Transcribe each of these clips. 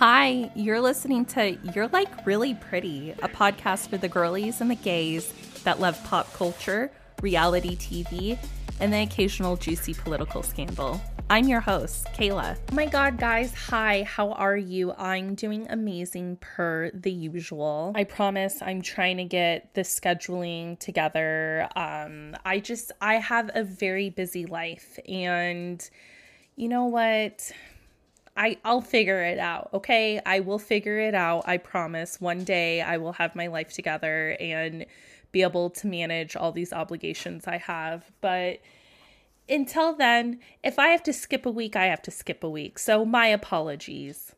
Hi, you're listening to You're Like Really Pretty, a podcast for the girlies and the gays that love pop culture, reality TV, and the occasional juicy political scandal. I'm your host, Kaila. Oh my god, guys, hi, how are you? I'm doing amazing per the usual. I promise I'm trying to get the scheduling together. Um, I just, I have a very busy life, and you know what? I I'll figure it out. Okay? I will figure it out. I promise. One day I will have my life together and be able to manage all these obligations I have. But until then, if I have to skip a week, I have to skip a week. So my apologies.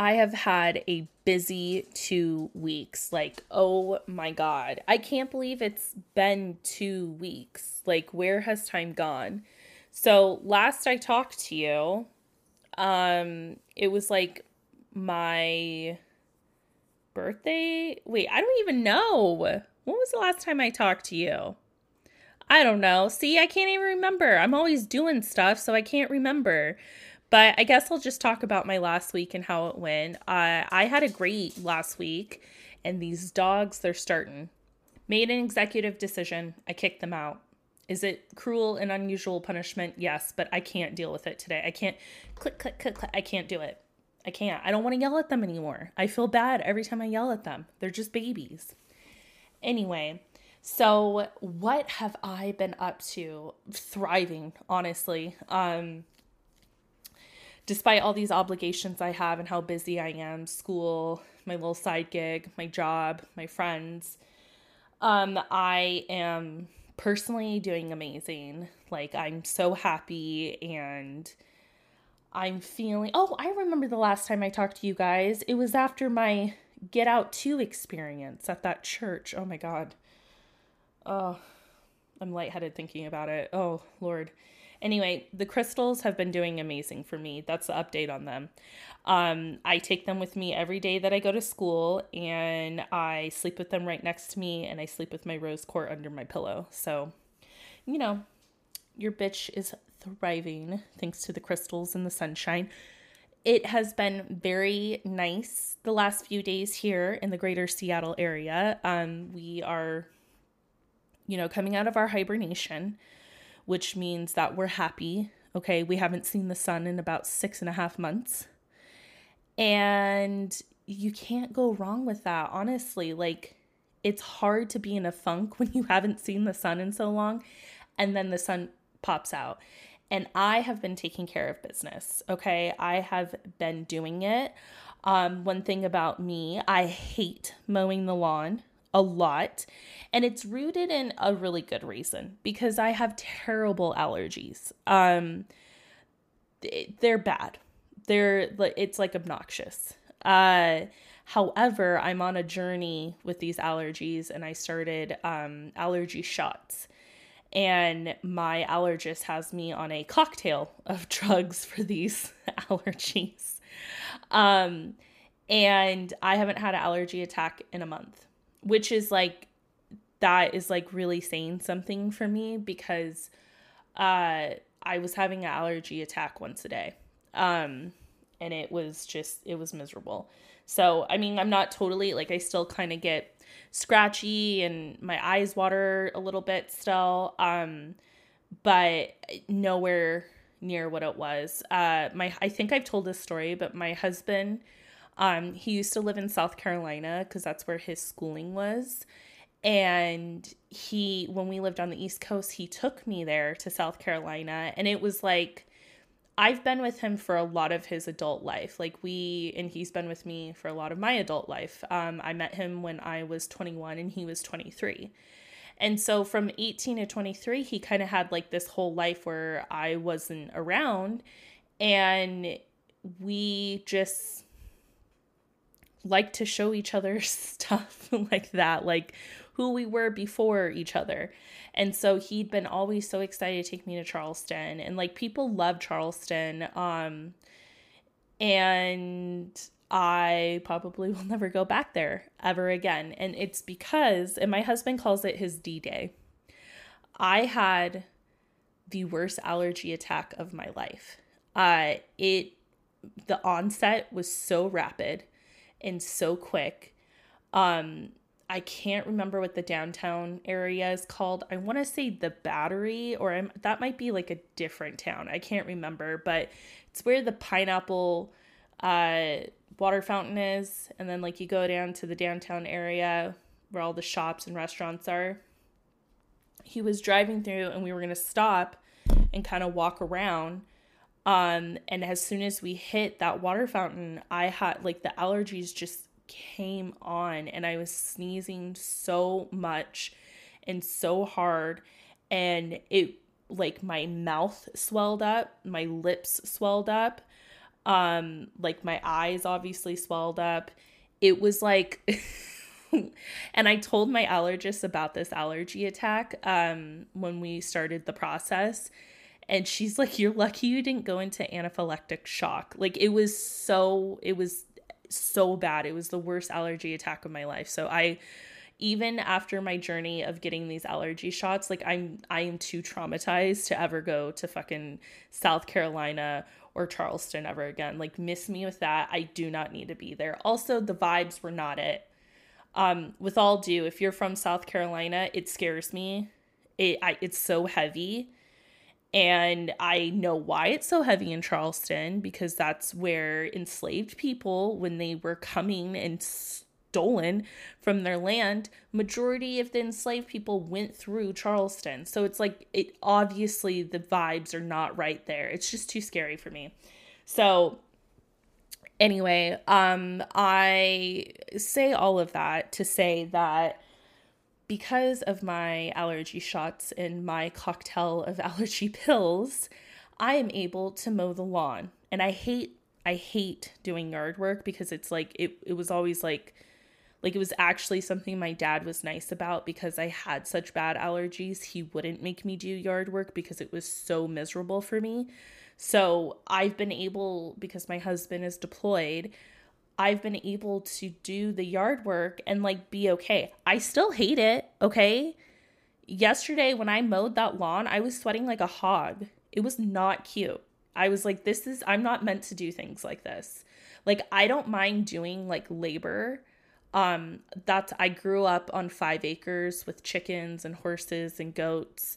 I have had a busy 2 weeks. Like, oh my god. I can't believe it's been 2 weeks. Like, where has time gone? So, last I talked to you, um, it was like my birthday. Wait, I don't even know. When was the last time I talked to you? I don't know. See, I can't even remember. I'm always doing stuff, so I can't remember. But I guess I'll just talk about my last week and how it went. Uh, I had a great last week, and these dogs, they're starting. Made an executive decision. I kicked them out. Is it cruel and unusual punishment? Yes, but I can't deal with it today. I can't click, click, click, click. I can't do it. I can't. I don't want to yell at them anymore. I feel bad every time I yell at them. They're just babies. Anyway, so what have I been up to? Thriving, honestly. Um despite all these obligations I have and how busy I am, school, my little side gig, my job, my friends, um I am personally doing amazing. Like, I'm so happy and I'm feeling. Oh, I remember the last time I talked to you guys. It was after my Get Out 2 experience at that church. Oh my God. Oh, I'm lightheaded thinking about it. Oh, Lord. Anyway, the crystals have been doing amazing for me. That's the update on them. Um, I take them with me every day that I go to school, and I sleep with them right next to me, and I sleep with my rose quartz under my pillow. So, you know, your bitch is thriving thanks to the crystals and the sunshine. It has been very nice the last few days here in the greater Seattle area. Um, we are, you know, coming out of our hibernation which means that we're happy. Okay, we haven't seen the sun in about six and a half months. And you can't go wrong with that, honestly. Like, it's hard to be in a funk when you haven't seen the sun in so long and then the sun pops out. And I have been taking care of business, okay? I have been doing it. Um, one thing about me, I hate mowing the lawn a lot. And it's rooted in a really good reason because I have terrible allergies. Um they're bad. They're it's like obnoxious. Uh however, I'm on a journey with these allergies and I started um allergy shots. And my allergist has me on a cocktail of drugs for these allergies. Um and I haven't had an allergy attack in a month which is like that is like really saying something for me because uh I was having an allergy attack once a day. Um and it was just it was miserable. So, I mean, I'm not totally like I still kind of get scratchy and my eyes water a little bit still. Um but nowhere near what it was. Uh my I think I've told this story, but my husband um, he used to live in South Carolina because that's where his schooling was. And he, when we lived on the East Coast, he took me there to South Carolina. And it was like, I've been with him for a lot of his adult life. Like, we, and he's been with me for a lot of my adult life. Um, I met him when I was 21 and he was 23. And so from 18 to 23, he kind of had like this whole life where I wasn't around. And we just, like to show each other stuff like that, like who we were before each other. And so he'd been always so excited to take me to Charleston and like people love Charleston um and I probably will never go back there ever again. And it's because and my husband calls it his D-day. I had the worst allergy attack of my life. Uh it the onset was so rapid and so quick. Um, I can't remember what the downtown area is called. I want to say the Battery, or I'm, that might be like a different town. I can't remember, but it's where the pineapple uh, water fountain is. And then, like, you go down to the downtown area where all the shops and restaurants are. He was driving through, and we were going to stop and kind of walk around. Um, and as soon as we hit that water fountain, I had like the allergies just came on and I was sneezing so much and so hard and it like my mouth swelled up, my lips swelled up, um like my eyes obviously swelled up. It was like and I told my allergist about this allergy attack um when we started the process and she's like you're lucky you didn't go into anaphylactic shock. Like it was so it was so bad. It was the worst allergy attack of my life. So I even after my journey of getting these allergy shots, like I'm I am too traumatized to ever go to fucking South Carolina or Charleston ever again. Like miss me with that. I do not need to be there. Also, the vibes were not it. Um, with all due, if you're from South Carolina, it scares me. It I, it's so heavy and I know why it's so heavy in Charleston because that's where enslaved people, when they were coming and stolen from their land, majority of the enslaved people went through Charleston. So it's like it obviously the vibes are not right there. It's just too scary for me. So anyway, um I say all of that to say that because of my allergy shots and my cocktail of allergy pills, I am able to mow the lawn. And I hate I hate doing yard work because it's like it it was always like like it was actually something my dad was nice about because I had such bad allergies. He wouldn't make me do yard work because it was so miserable for me. So, I've been able because my husband is deployed, I've been able to do the yard work and like be okay. I still hate it, okay? Yesterday when I mowed that lawn, I was sweating like a hog. It was not cute. I was like this is I'm not meant to do things like this. Like I don't mind doing like labor. Um that I grew up on 5 acres with chickens and horses and goats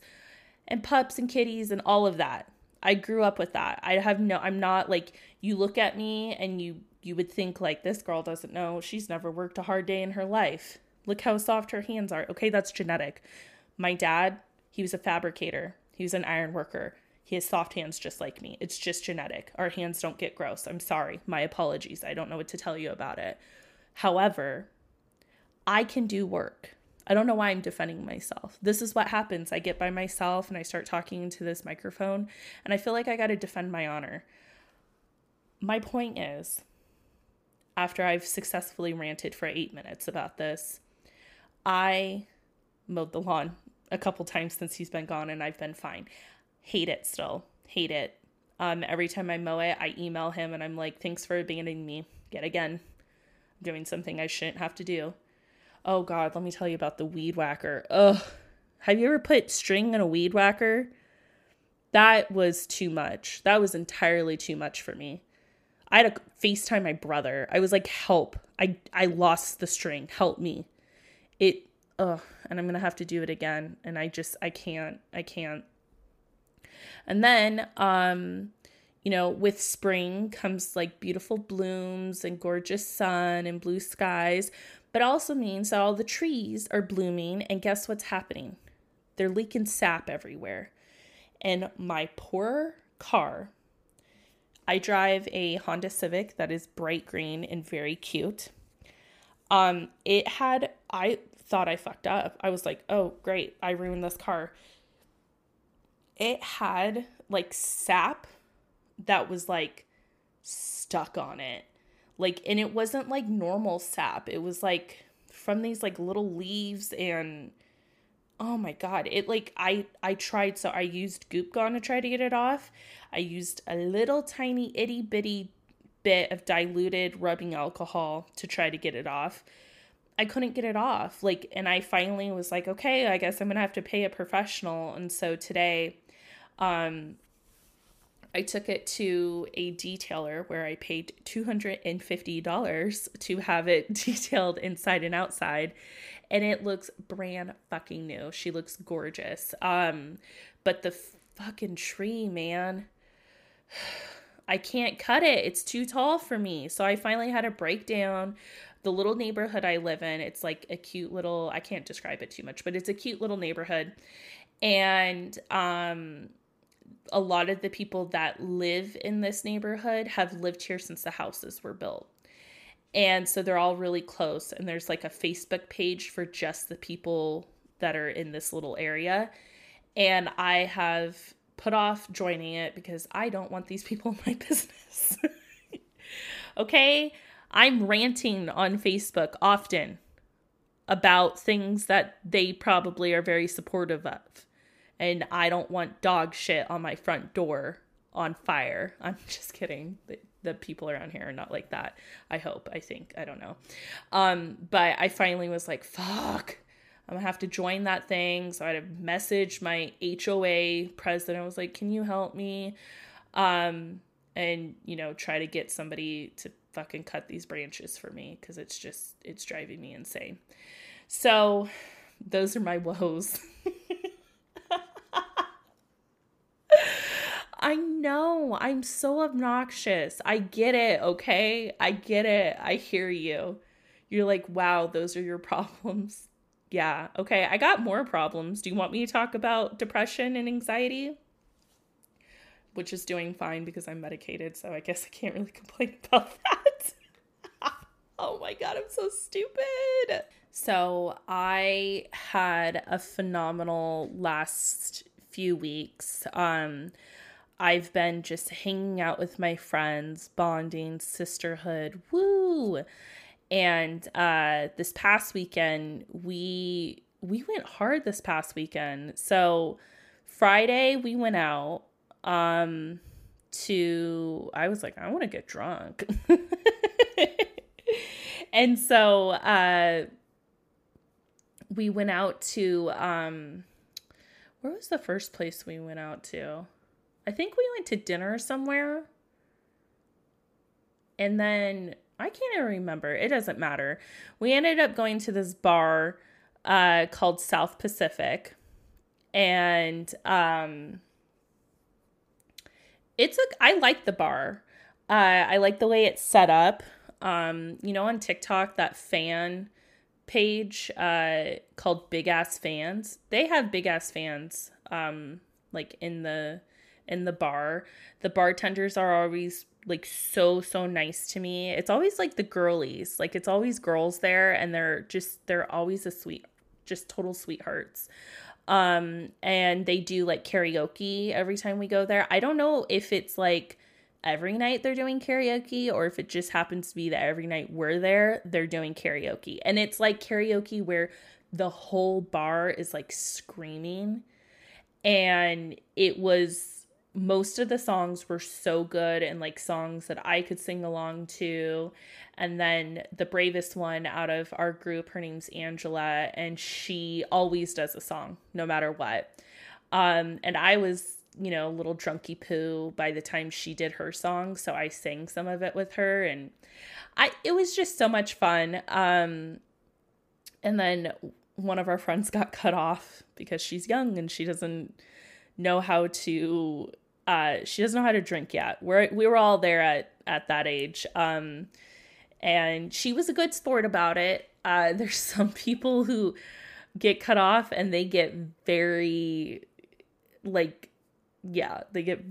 and pups and kitties and all of that. I grew up with that. I have no I'm not like you look at me and you you would think like this girl doesn't know. She's never worked a hard day in her life. Look how soft her hands are. Okay that's genetic. My dad he was a fabricator. He was an iron worker. He has soft hands just like me. It's just genetic. Our hands don't get gross. I'm sorry. My apologies. I don't know what to tell you about it. However i can do work I don't know why I'm defending myself. This is what happens. I get by myself and I start talking into this microphone, and I feel like I got to defend my honor. My point is, after I've successfully ranted for eight minutes about this, I mowed the lawn a couple times since he's been gone and I've been fine. Hate it still. Hate it. Um, every time I mow it, I email him and I'm like, thanks for abandoning me yet again. I'm doing something I shouldn't have to do. Oh God, let me tell you about the weed whacker. Ugh. Have you ever put string in a weed whacker? That was too much. That was entirely too much for me. I had to FaceTime my brother. I was like, help. I I lost the string. Help me. It ugh, and I'm gonna have to do it again. And I just I can't. I can't. And then um you know, with spring comes like beautiful blooms and gorgeous sun and blue skies, but also means that all the trees are blooming and guess what's happening? They're leaking sap everywhere. And my poor car I drive a Honda Civic that is bright green and very cute. Um, it had I thought I fucked up. I was like, "Oh, great. I ruined this car." It had like sap that was like stuck on it. Like and it wasn't like normal sap. It was like from these like little leaves and oh my god. It like i i tried so i used goop gone to try to get it off. I used a little tiny itty bitty bit of diluted rubbing alcohol to try to get it off. I couldn't get it off. Like and i finally was like okay i guess i'm gonna have to pay a professional. And so today um I took it to a detailer where I paid $250 to have it detailed inside and outside and it looks brand fucking new. She looks gorgeous. Um but the fucking tree, man. I can't cut it. It's too tall for me. So I finally had a breakdown. The little neighborhood I live in, it's like a cute little I can't describe it too much, but it's a cute little neighborhood. And um a lot of the people that live in this neighborhood have lived here since the houses were built. And so they're all really close. And there's like a Facebook page for just the people that are in this little area. And I have put off joining it because I don't want these people in my business. okay? I'm ranting on Facebook often about things that they probably are very supportive of and I don't want dog shit on my front door on fire. I'm just kidding. The, the, people around here are not like that. I hope, I think, I don't know. Um, but I finally was like, fuck. I'm gonna have to join that thing. So I had to message my HOA president. I was like, can you help me? Um, and you know, try to get somebody to fucking cut these branches for me because it's just it's driving me insane. So those are my woes. I know. I'm so obnoxious. I get it, okay? I get it. I hear you. You're like, wow, those are your problems. Yeah, okay. I got more problems. Do you want me to talk about depression and anxiety? Which is doing fine because I'm medicated, so I guess I can't really complain about that. oh my god, I'm so stupid. So, I had a phenomenal last few weeks. Um I've been just hanging out with my friends, bonding, sisterhood, woo. And uh, this past weekend, we we went hard this past weekend. So Friday we went out um to I was like, I want to get drunk. and so uh we went out to um where was the first place we went out to? I think we went to dinner somewhere. And then I can't even remember. It doesn't matter. We ended up going to this bar uh, called South Pacific. And um, it's a, I like the bar. Uh, I like the way it's set up. Um, you know, on TikTok, that fan page uh, called Big Ass Fans, they have big ass fans um, like in the in the bar. The bartenders are always like so so nice to me. It's always like the girlies. Like it's always girls there and they're just they're always a sweet just total sweethearts. Um and they do like karaoke every time we go there. I don't know if it's like every night they're doing karaoke or if it just happens to be that every night we're there they're doing karaoke. And it's like karaoke where the whole bar is like screaming and it was most of the songs were so good and like songs that I could sing along to. And then the bravest one out of our group, her name's Angela, and she always does a song no matter what. Um, and I was, you know, a little drunky poo by the time she did her song, so I sang some of it with her, and I it was just so much fun. Um, and then one of our friends got cut off because she's young and she doesn't know how to uh, she doesn't know how to drink yet. We're we were all there at at that age. Um, and she was a good sport about it. Uh, there's some people who get cut off and they get very like yeah, they get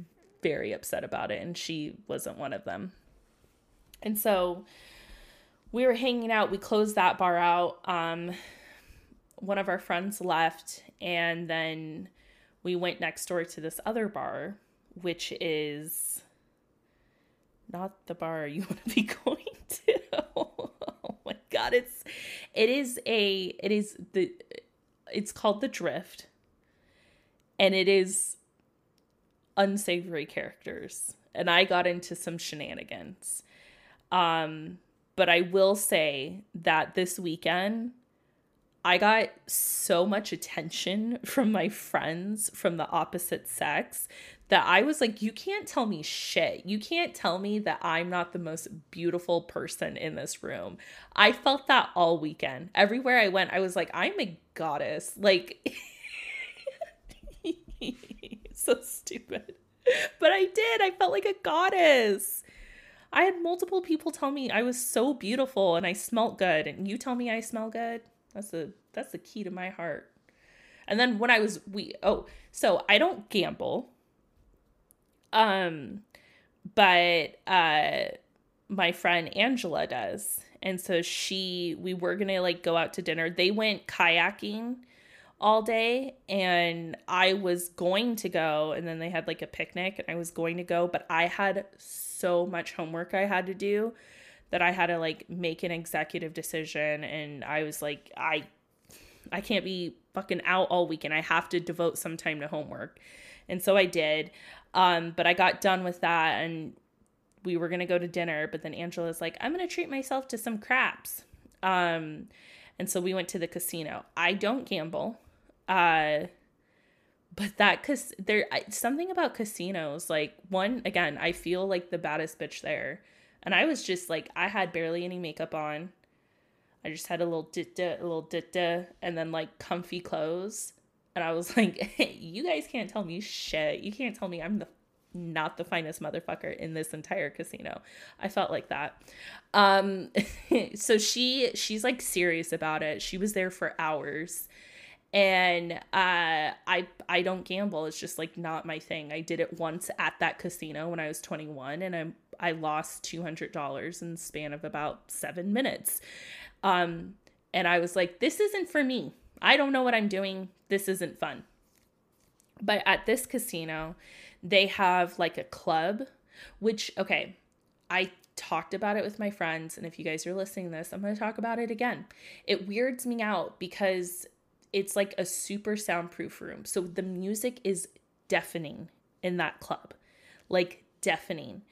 very upset about it and she wasn't one of them. And so we were hanging out, we closed that bar out. Um one of our friends left and then we went next door to this other bar which is not the bar you want to be going to. oh my god, it's it is a it is the it's called the Drift and it is unsavory characters and I got into some shenanigans. Um but I will say that this weekend I got so much attention from my friends from the opposite sex that I was like, you can't tell me shit. You can't tell me that I'm not the most beautiful person in this room. I felt that all weekend. Everywhere I went, I was like, I'm a goddess. Like, so stupid. But I did. I felt like a goddess. I had multiple people tell me I was so beautiful and I smelt good, and you tell me I smell good. That's the that's the key to my heart. And then when I was we oh so I don't gamble, um, but uh, my friend Angela does, and so she we were gonna like go out to dinner. They went kayaking all day and I was going to go and then they had like a picnic and I was going to go but I had so much homework I had to do that I had to like make an executive decision and I was like I I can't be fucking out all weekend. I have to devote some time to homework. And so I did. Um but I got done with that and we were going to go to dinner, but then Angela's like, "I'm going to treat myself to some craps." Um and so we went to the casino. I don't gamble. Uh but that cuz there something about casinos like one again, I feel like the baddest bitch there. And I was just like I had barely any makeup on. I just had a little ditta, a little ditta and then like comfy clothes. And I was like, hey, you guys can't tell me shit. You can't tell me I'm the not the finest motherfucker in this entire casino. I felt like that. Um so she she's like serious about it. She was there for hours and uh i i don't gamble it's just like not my thing i did it once at that casino when i was 21 and i i lost $200 in the span of about 7 minutes um and i was like this isn't for me i don't know what i'm doing this isn't fun but at this casino they have like a club which okay i talked about it with my friends and if you guys are listening to this i'm going to talk about it again it weirds me out because it's like a super soundproof room. So the music is deafening in that club. Like deafening.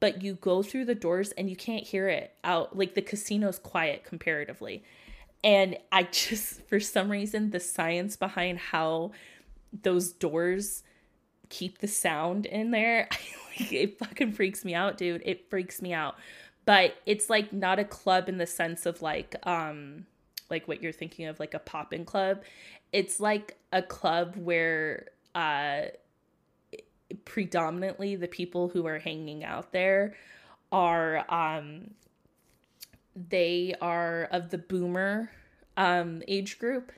But you go through the doors and you can't hear it out. Like the casino's quiet comparatively. And I just, for some reason, the science behind how those doors keep the sound in there, like, it fucking freaks me out, dude. It freaks me out. But it's like not a club in the sense of like, um, like what you're thinking of like a pop poppin club it's like a club where uh predominantly the people who are hanging out there are um they are of the boomer um age group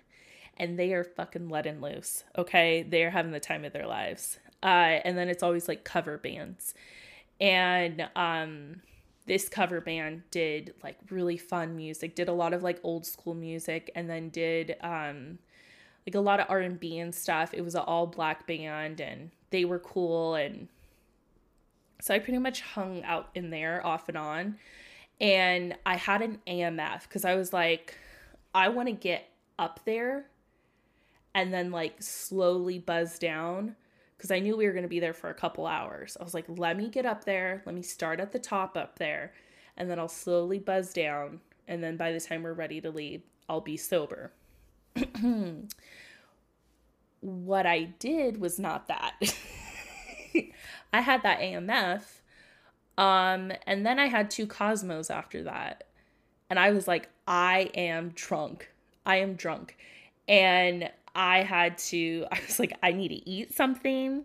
and they are fucking letting loose okay? They're having the time of their lives. Uh and then it's always like cover bands. And um this cover band did like really fun music did a lot of like old school music and then did um like a lot of r&b and stuff. It was an all black band and they were cool and so i pretty much hung out in there off and on and i had an amf because i was like i want to get up there and then like slowly buzz down because I knew we were going to be there for a couple hours. I was like, let me get up there. Let me start at the top up there, and then I'll slowly buzz down. And then by the time we're ready to leave, I'll be sober. what I did was not that. I had that AMF, um, and then I had two Cosmos after that. And I was like, I am drunk. I am drunk. And I had to I was like I need to eat something.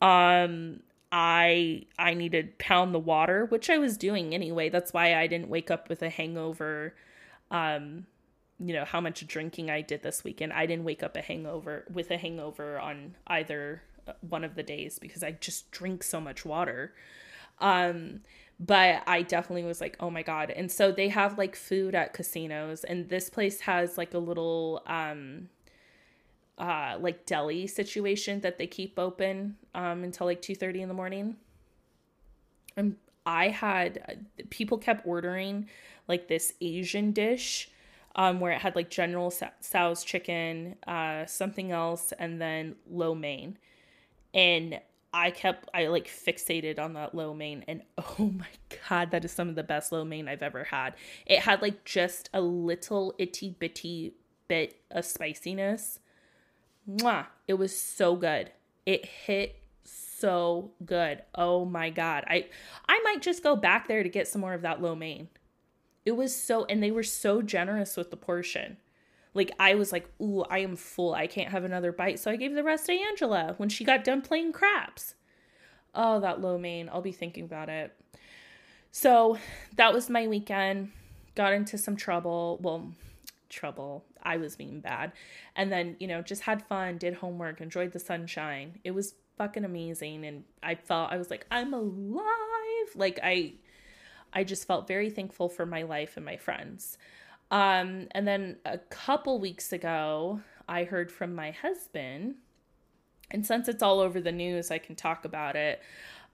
Um I I need to pound the water, which I was doing anyway. That's why I didn't wake up with a hangover. Um you know how much drinking I did this weekend. I didn't wake up a hangover with a hangover on either uh, one of the days because I just drink so much water. Um but I definitely was like, "Oh my god." And so they have like food at casinos and this place has like a little um uh like deli situation that they keep open um until like 2 30 in the morning and i had people kept ordering like this asian dish um where it had like general tso's chicken uh something else and then lo mein and i kept i like fixated on that lo mein and oh my god that is some of the best lo mein i've ever had it had like just a little itty bitty bit of spiciness Mwah! It was so good. It hit so good. Oh my god. I I might just go back there to get some more of that lo mein. It was so and they were so generous with the portion. Like I was like, "Ooh, I am full. I can't have another bite." So I gave the rest to Angela when she got done playing craps. Oh, that lo mein. I'll be thinking about it. So, that was my weekend. Got into some trouble. Well, trouble. I was being bad. And then, you know, just had fun, did homework, enjoyed the sunshine. It was fucking amazing and I felt I was like I'm alive. Like I I just felt very thankful for my life and my friends. Um and then a couple weeks ago, I heard from my husband and since it's all over the news, I can talk about it.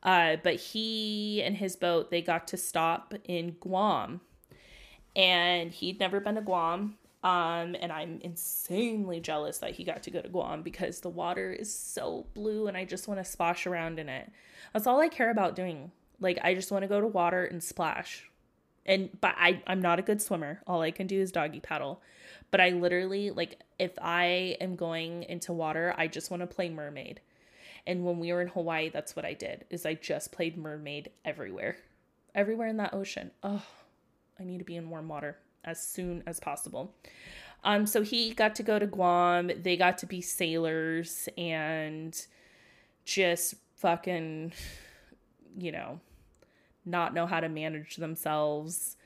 Uh, but he and his boat, they got to stop in Guam. And he'd never been to Guam. Um, and I'm insanely jealous that he got to go to Guam because the water is so blue and I just want to splash around in it. That's all I care about doing. Like I just want to go to water and splash. And but I I'm not a good swimmer. All I can do is doggy paddle. But I literally like if I am going into water, I just want to play mermaid. And when we were in Hawaii, that's what I did. Is I just played mermaid everywhere. Everywhere in that ocean. Oh, I need to be in warm water as soon as possible. Um, so he got to go to Guam. They got to be sailors and just fucking, you know, not know how to manage themselves.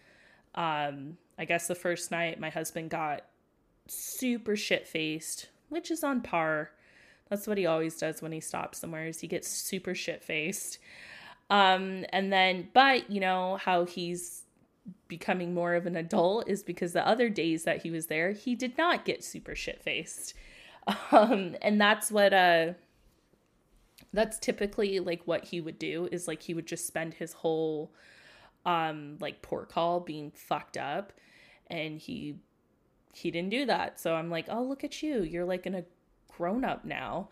Um, I guess the first night my husband got super shit faced, which is on par. That's what he always does when he stops somewhere is he gets super shit faced. Um, and then, but you know how he's becoming more of an adult is because the other days that he was there, he did not get super shit faced. Um, and that's what uh that's typically like what he would do is like he would just spend his whole um like port call being fucked up and he he didn't do that. So I'm like, "Oh, look at you. You're like in a grown up now."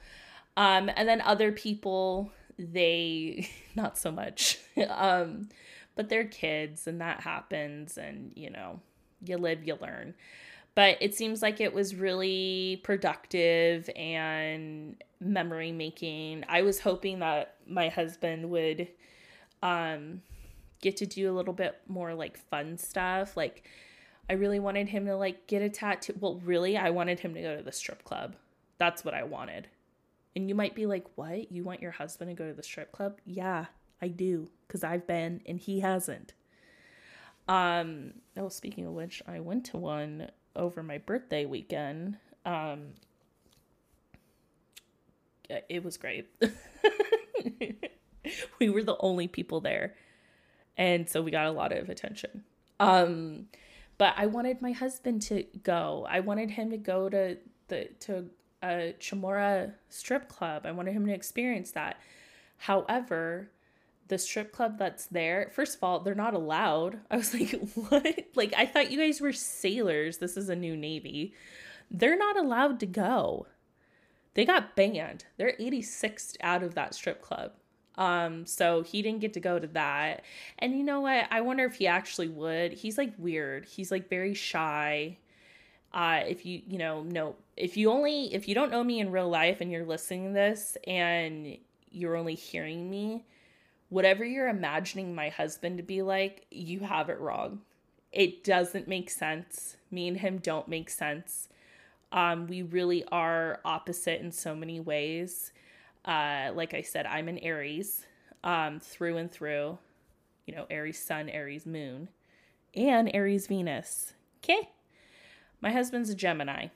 Um and then other people they not so much. um but they're kids and that happens and you know you live you learn but it seems like it was really productive and memory making. I was hoping that my husband would um get to do a little bit more like fun stuff. Like i really wanted him to like get a tattoo. Well really i wanted him to go to the strip club. That's what i wanted. And you might be like what? You want your husband to go to the strip club? Yeah I do because I've been and he hasn't. Um, oh, speaking of which, I went to one over my birthday weekend. Um, it was great. we were the only people there. And so we got a lot of attention. Um, but I wanted my husband to go. I wanted him to go to the to a Chamorro strip club. I wanted him to experience that. However, the strip club that's there, first of all, they're not allowed. I was like, what? Like, I thought you guys were sailors. This is a new Navy. They're not allowed to go. They got banned. They're 86th out of that strip club. Um, so he didn't get to go to that. And you know what? I wonder if he actually would. He's like weird. He's like very shy. Uh, if you, you know, no, if you only, if you don't know me in real life and you're listening to this and you're only hearing me, whatever you're imagining my husband to be like, you have it wrong. It doesn't make sense. Me and him don't make sense. Um, we really are opposite in so many ways. Uh, like I said, I'm an Aries um, through and through. You know, Aries Sun, Aries Moon, and Aries Venus. Okay. My husband's a Gemini.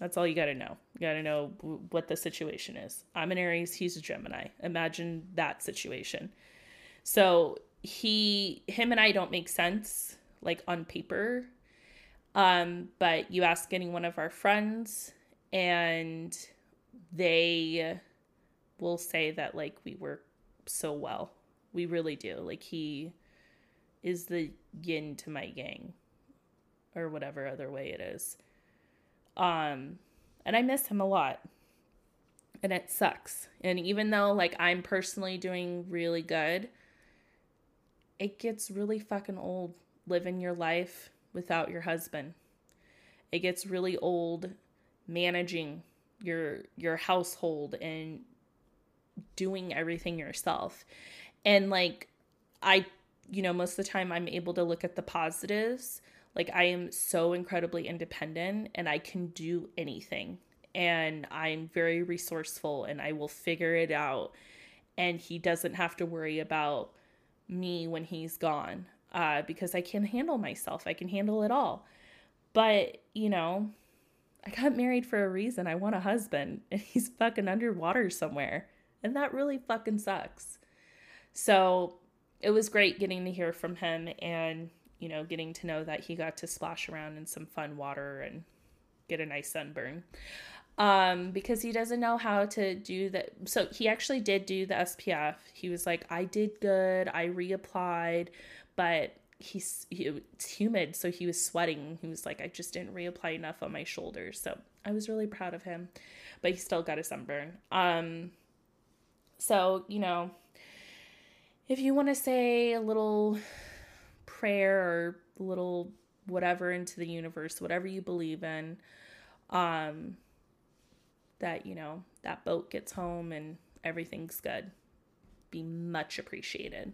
That's all you got to know. You got to know what the situation is. I'm an Aries, he's a Gemini. Imagine that situation. So, he him and I don't make sense like on paper. Um, but you ask any one of our friends and they will say that like we work so well. We really do. Like he is the yin to my yang or whatever other way it is. Um, and I miss him a lot. And it sucks. And even though like I'm personally doing really good, it gets really fucking old living your life without your husband. It gets really old managing your your household and doing everything yourself. And like I you know, most of the time I'm able to look at the positives. Like I am so incredibly independent and I can do anything. And I'm very resourceful and I will figure it out. And he doesn't have to worry about me when he's gone uh, because I can handle myself. I can handle it all. But, you know, I got married for a reason. I want a husband and he's fucking underwater somewhere. And that really fucking sucks. So it was great getting to hear from him and, you know, getting to know that he got to splash around in some fun water and get a nice sunburn. Um, because he doesn't know how to do that. So he actually did do the SPF. He was like, I did good. I reapplied, but he's he, it's humid, so he was sweating. He was like, I just didn't reapply enough on my shoulders. So I was really proud of him, but he still got a sunburn. Um, so you know, if you want to say a little prayer or little whatever into the universe, whatever you believe in, um, that you know that boat gets home and everything's good, be much appreciated.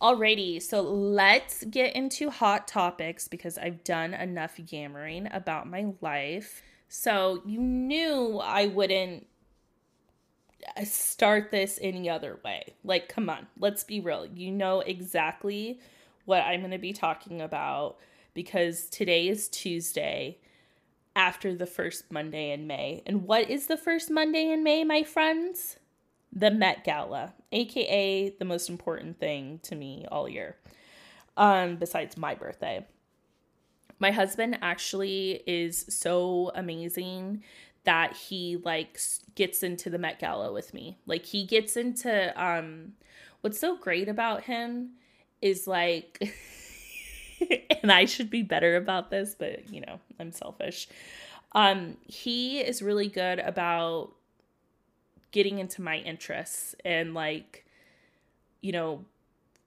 Alrighty, so let's get into hot topics because I've done enough yammering about my life. So you knew I wouldn't uh, start this any other way. Like, come on, let's be real. You know exactly what I'm going to be talking about because today is Tuesday after the first Monday in May. And what is the first Monday in May, my friends? the Met Gala, aka the most important thing to me all year, um, besides my birthday. My husband actually is so amazing that he like gets into the Met Gala with me. Like he gets into um what's so great about him is like and I should be better about this, but you know, I'm selfish. Um he is really good about getting into my interests and like you know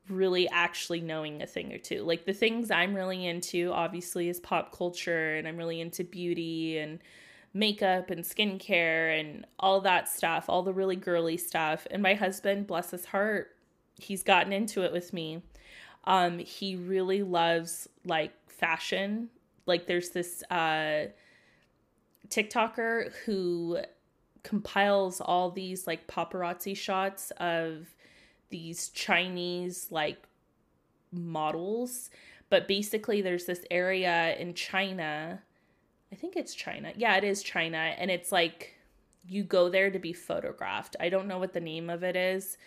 really actually knowing a thing or two. Like the things I'm really into obviously is pop culture and I'm really into beauty and makeup and skincare and all that stuff, all the really girly stuff. And my husband, bless his heart, he's gotten into it with me. Um he really loves like fashion. Like there's this uh TikToker who compiles all these like paparazzi shots of these Chinese like models. But basically, there's this area in China. I think it's China. Yeah, it is China. And it's like you go there to be photographed. I don't know what the name of it is,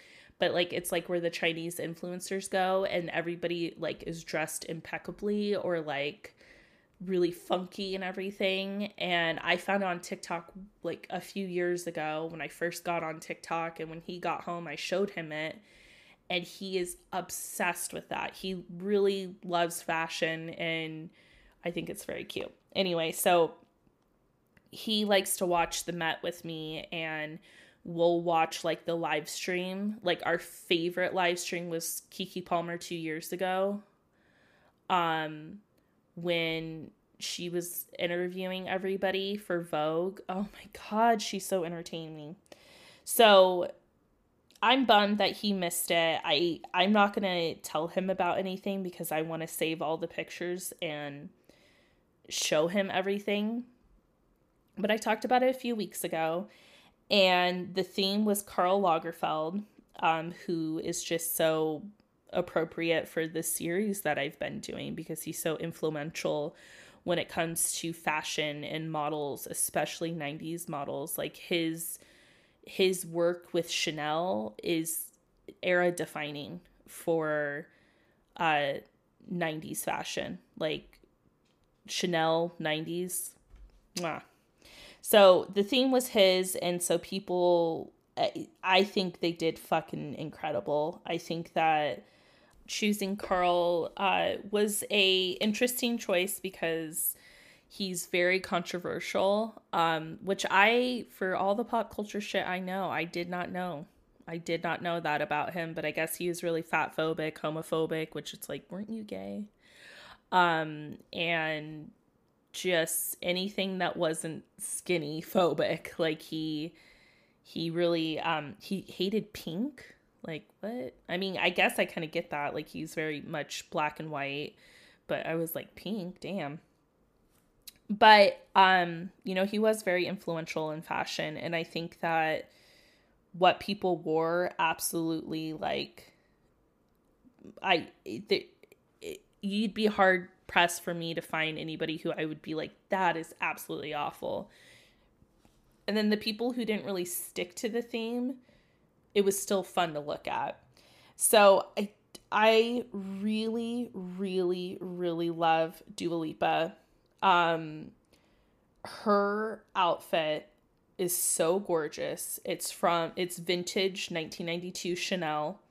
but like it's like where the Chinese influencers go and everybody like is dressed impeccably or like really funky and everything. And I found on TikTok like a few years ago when I first got on TikTok. And when he got home, I showed him it. And he is obsessed with that. He really loves fashion. And I think it's very cute. Anyway, so he likes to watch the Met with me. And we'll watch like the live stream. Like our favorite live stream was Keke Palmer two years ago. Um, when she was interviewing everybody for Vogue. Oh my god, she's so entertaining. So I'm bummed that he missed it. I I'm not going to tell him about anything because I want to save all the pictures and show him everything. But I talked about it a few weeks ago and the theme was Karl Lagerfeld, um, who is just so appropriate for the series that I've been doing because he's so influential when it comes to fashion and models, especially 90s models. Like his his work with Chanel is era defining for uh 90s fashion. Like Chanel 90s. Mwah. So the theme was his and so people I think they did fucking incredible. I think that choosing Karl uh, was a interesting choice because he's very controversial. Um, which I, for all the pop culture shit I know, I did not know. I did not know that about him, but I guess he was really fat phobic, homophobic, which it's like, weren't you gay? Um, and just anything that wasn't skinny phobic. Like he he really um he hated pink. Like what? I mean, I guess I kind of get that. Like he's very much black and white, but I was like pink, damn. But um, you know, he was very influential in fashion and I think that what people wore absolutely like I the, you'd be hard pressed for me to find anybody who I would be like that is absolutely awful. And then the people who didn't really stick to the theme, it was still fun to look at. So I I really really really love Dua Lipa. Um her outfit is so gorgeous. It's from it's vintage 1992 Chanel.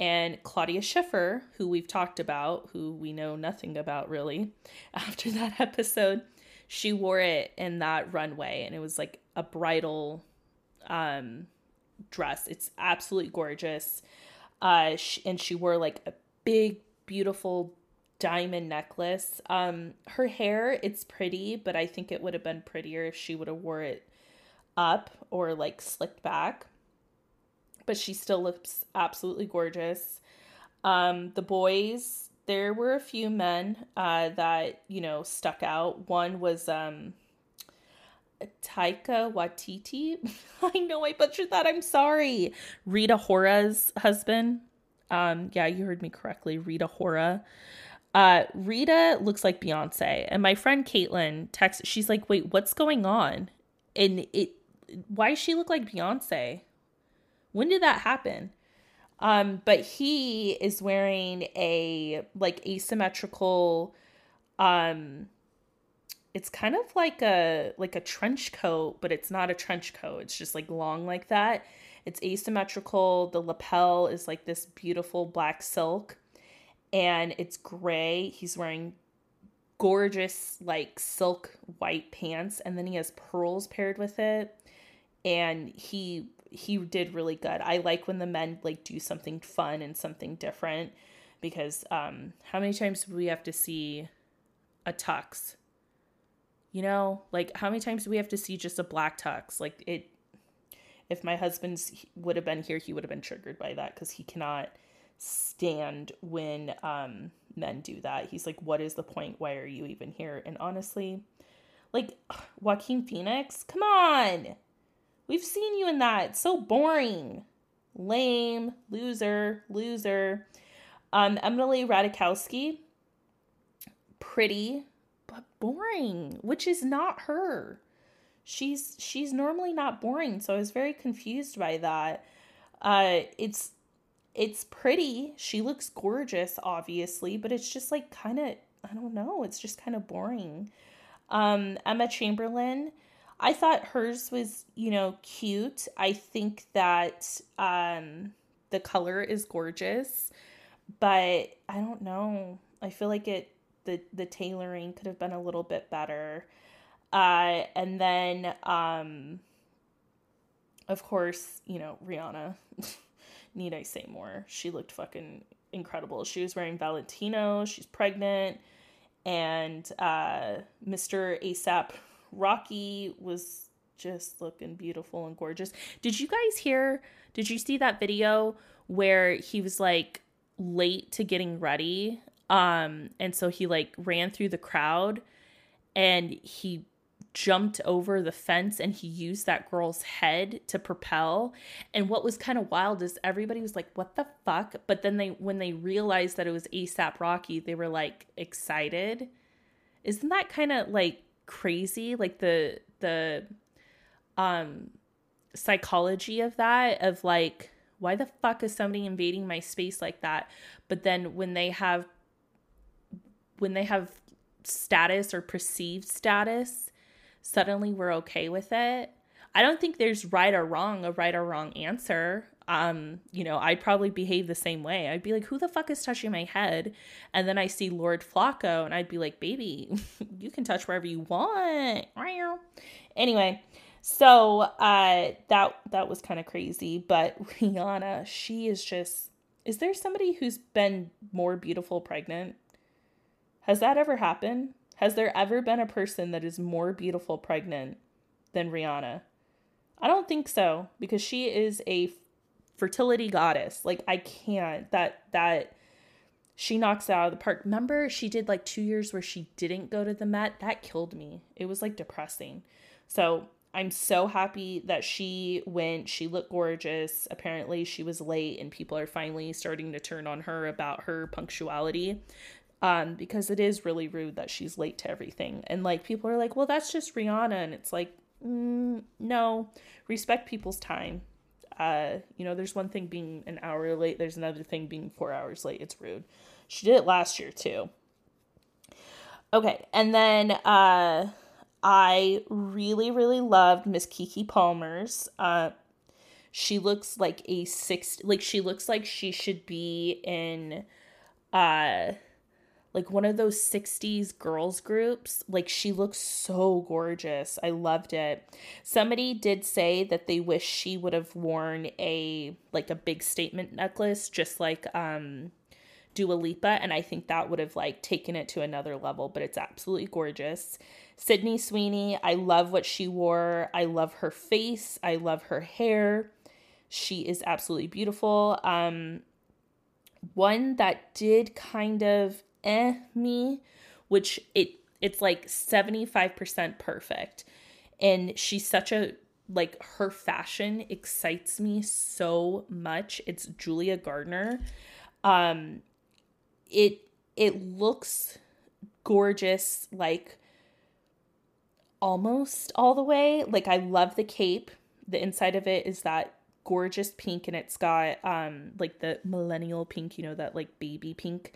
And Claudia Schiffer, who we've talked about, who we know nothing about really after that episode, she wore it in that runway and it was like a bridal um dress. It's absolutely gorgeous. Uh and she wore like a big beautiful diamond necklace. Um her hair, it's pretty, but I think it would have been prettier if she would have wore it up or like slicked back. But she still looks absolutely gorgeous. Um, the boys, there were a few men uh, that, you know, stuck out. One was um, Taika Waititi. I know I butchered that. I'm sorry. Rita Ora's husband. Um, yeah, you heard me correctly. Rita Ora. Uh, Rita looks like Beyonce, and my friend Caitlin texts. She's like, "Wait, what's going on?" And it why does she look like Beyonce? When did that happen? Um, but he is wearing a like asymmetrical um it's kind of like a like a trench coat, but it's not a trench coat. It's just like long like that. It's asymmetrical. The lapel is like this beautiful black silk and it's gray. He's wearing gorgeous like silk white pants and then he has pearls paired with it and he he did really good. I like when the men like do something fun and something different because um how many times do we have to see a tux? You know, like how many times do we have to see just a black tux? Like it if my husband's would have been here, he would have been triggered by that cuz he cannot stand when um men do that. He's like what is the point? Why are you even here? And honestly, like Joaquin Phoenix, come on We've seen you in that. It's so boring. Lame, loser, loser. Um, Emily Ratajkowski, pretty, but boring, which is not her. She's she's normally not boring, so I was very confused by that. Uh, it's it's pretty. She looks gorgeous, obviously, but it's just like kind of I don't know. It's just kind of boring. Um, Emma Chamberlain I thought hers was, you know, cute. I think that um the color is gorgeous, but I don't know. I feel like it the the tailoring could have been a little bit better. Uh and then um of course, you know, Rihanna. Need I say more? She looked fucking incredible. She was wearing Valentino, she's pregnant, and uh Mr. ASAP Rocky was just looking beautiful and gorgeous. Did you guys hear? Did you see that video where he was like late to getting ready? Um, and so he like ran through the crowd and he jumped over the fence and he used that girl's head to propel. And what was kind of wild is everybody was like, "What the fuck?" But then they when they realized that it was ASAP Rocky, they were like excited. Isn't that kind of like crazy like the the um psychology of that of like why the fuck is somebody invading my space like that? But then when they have when they have status or perceived status suddenly we're okay with it. I don't think there's right or wrong a right or wrong answer um, you know, I'd probably behave the same way. I'd be like, who the fuck is touching my head? And then I see Lord Flacko and I'd be like, baby, you can touch wherever you want. Anyway, so uh that that was kind of crazy, but Rihanna, she is just is there somebody who's been more beautiful pregnant? Has that ever happened? Has there ever been a person that is more beautiful pregnant than Rihanna? I don't think so because she is a fertility goddess. Like I can't that that she knocks out of the park. Remember she did like 2 years where she didn't go to the Met? That killed me. It was like depressing. So, I'm so happy that she went. She looked gorgeous. Apparently, she was late, and people are finally starting to turn on her about her punctuality. Um, because it is really rude that she's late to everything. And like people are like, well, that's just Rihanna. And it's like, mm, no, respect people's time. Uh, you know, there's one thing being an hour late, there's another thing being four hours late. It's rude. She did it last year too. Okay, and then uh I really, really loved Miss Keke Palmer's. Uh she looks like a six like she looks like she should be in uh like one of those 60s girls groups. Like she looks so gorgeous. I loved it. Somebody did say that they wish she would have worn a like a big statement necklace just like um Dua Lipa and I think that would have like taken it to another level, but it's absolutely gorgeous. Sydney Sweeney, I love what she wore. I love her face. I love her hair. She is absolutely beautiful. Um one that did kind of eh me, which it it's like 75% perfect. And she's such a like her fashion excites me so much. It's Julia Garner. Um it it looks gorgeous like almost all the way. Like I love the cape. The inside of it is that gorgeous pink and it's got um like the millennial pink, you know, that like baby pink.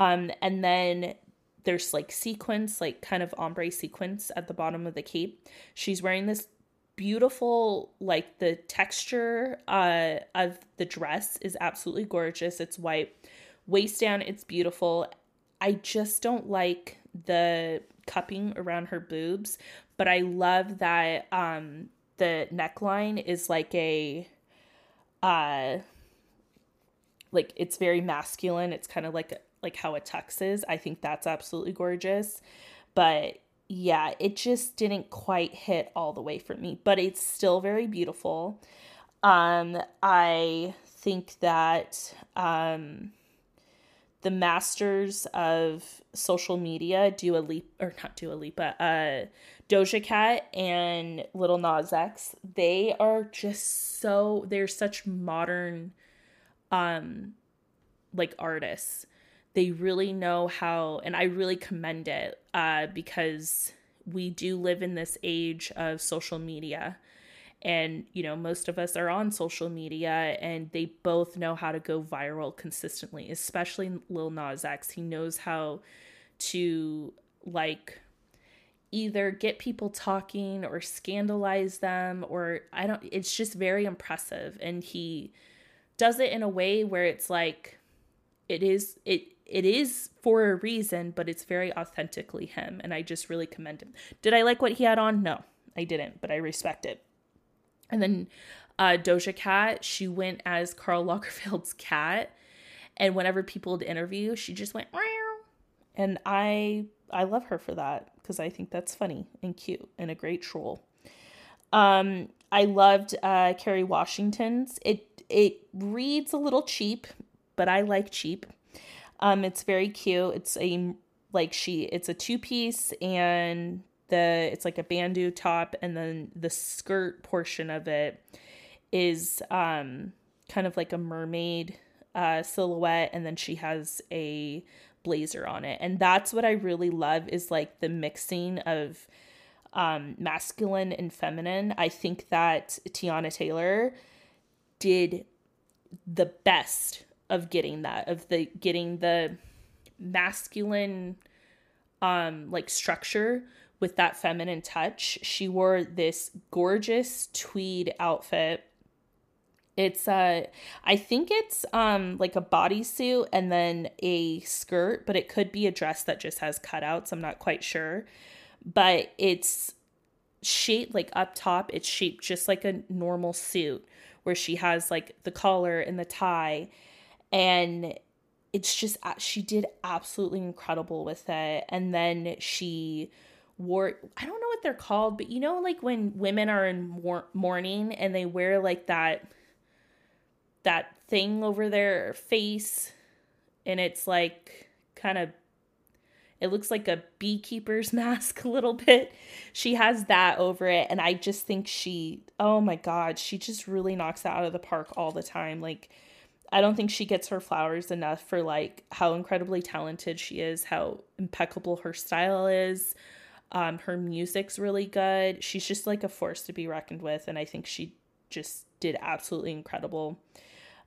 Um, and then there's like sequence, like kind of ombre sequence at the bottom of the cape. She's wearing this beautiful like the texture uh of the dress is absolutely gorgeous. It's white. Waist down, it's beautiful. I just don't like the cupping around her boobs, but I love that um the neckline is like a uh like it's very masculine. It's kind of like like how a tux is. I think that's absolutely gorgeous. But yeah, it just didn't quite hit all the way for me, but it's still very beautiful. Um, I think that um, the masters of social media, Dua Lipa, or not Dua Lipa, uh, Doja Cat and Little Nas X, they are just so, they're such modern, um, like artists they really know how and i really commend it uh, because we do live in this age of social media. And you know most of us are on social media and they both know how to go viral consistently especially lil nas x. He knows how to like either get people talking or scandalize them or i don't it's just very impressive. And he does it in a way where it's like it is it it is for a reason, but it's very authentically him, and I just really commend him. Did I like what he had on? No, I didn't, but I respect it. And then uh, Doja Cat, she went as Karl Lagerfeld's cat, and whenever people would interview, she just went, Meow. and I I love her for that because I think that's funny and cute and a great troll. Um, I loved uh, Kerry Washington's. It it reads a little cheap, but I like cheap. Um, it's very cute. It's a like she it's a two piece and the it's like a bandeau top and then the skirt portion of it is um kind of like a mermaid uh silhouette and then she has a blazer on it and that's what i really love is like the mixing of um masculine and feminine i think that teyana taylor did the best of getting that of the getting the masculine um like structure with that feminine touch. She wore this gorgeous tweed outfit. It's uh I think it's um like a bodysuit and then a skirt, but it could be a dress that just has cutouts. I'm not quite sure. But it's shaped like up top, it's shaped just like a normal suit where she has like the collar and the tie and it's just she did absolutely incredible with it and then she wore I don't know what they're called, but you know like when women are in mourning and they wear like that that thing over their face and it's like kind of it looks like a beekeeper's mask a little bit. She has that over it and I just think she oh my god, she just really knocks it out of the park all the time. Like I don't think she gets her flowers enough for like how incredibly talented she is, how impeccable her style is. Um, her music's really good. She's just like a force to be reckoned with, and I think she just did absolutely incredible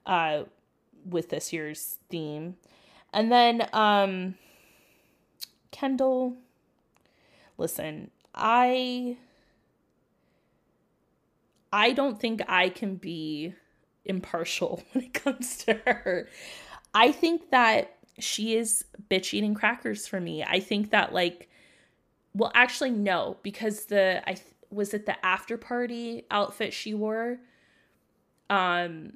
uh, with this year's theme. And then um, Kendall, listen, I I don't think I can be impartial when it comes to her. I think that she is bitch eating crackers for me. I think that like well actually no because the I was it the after party outfit she wore um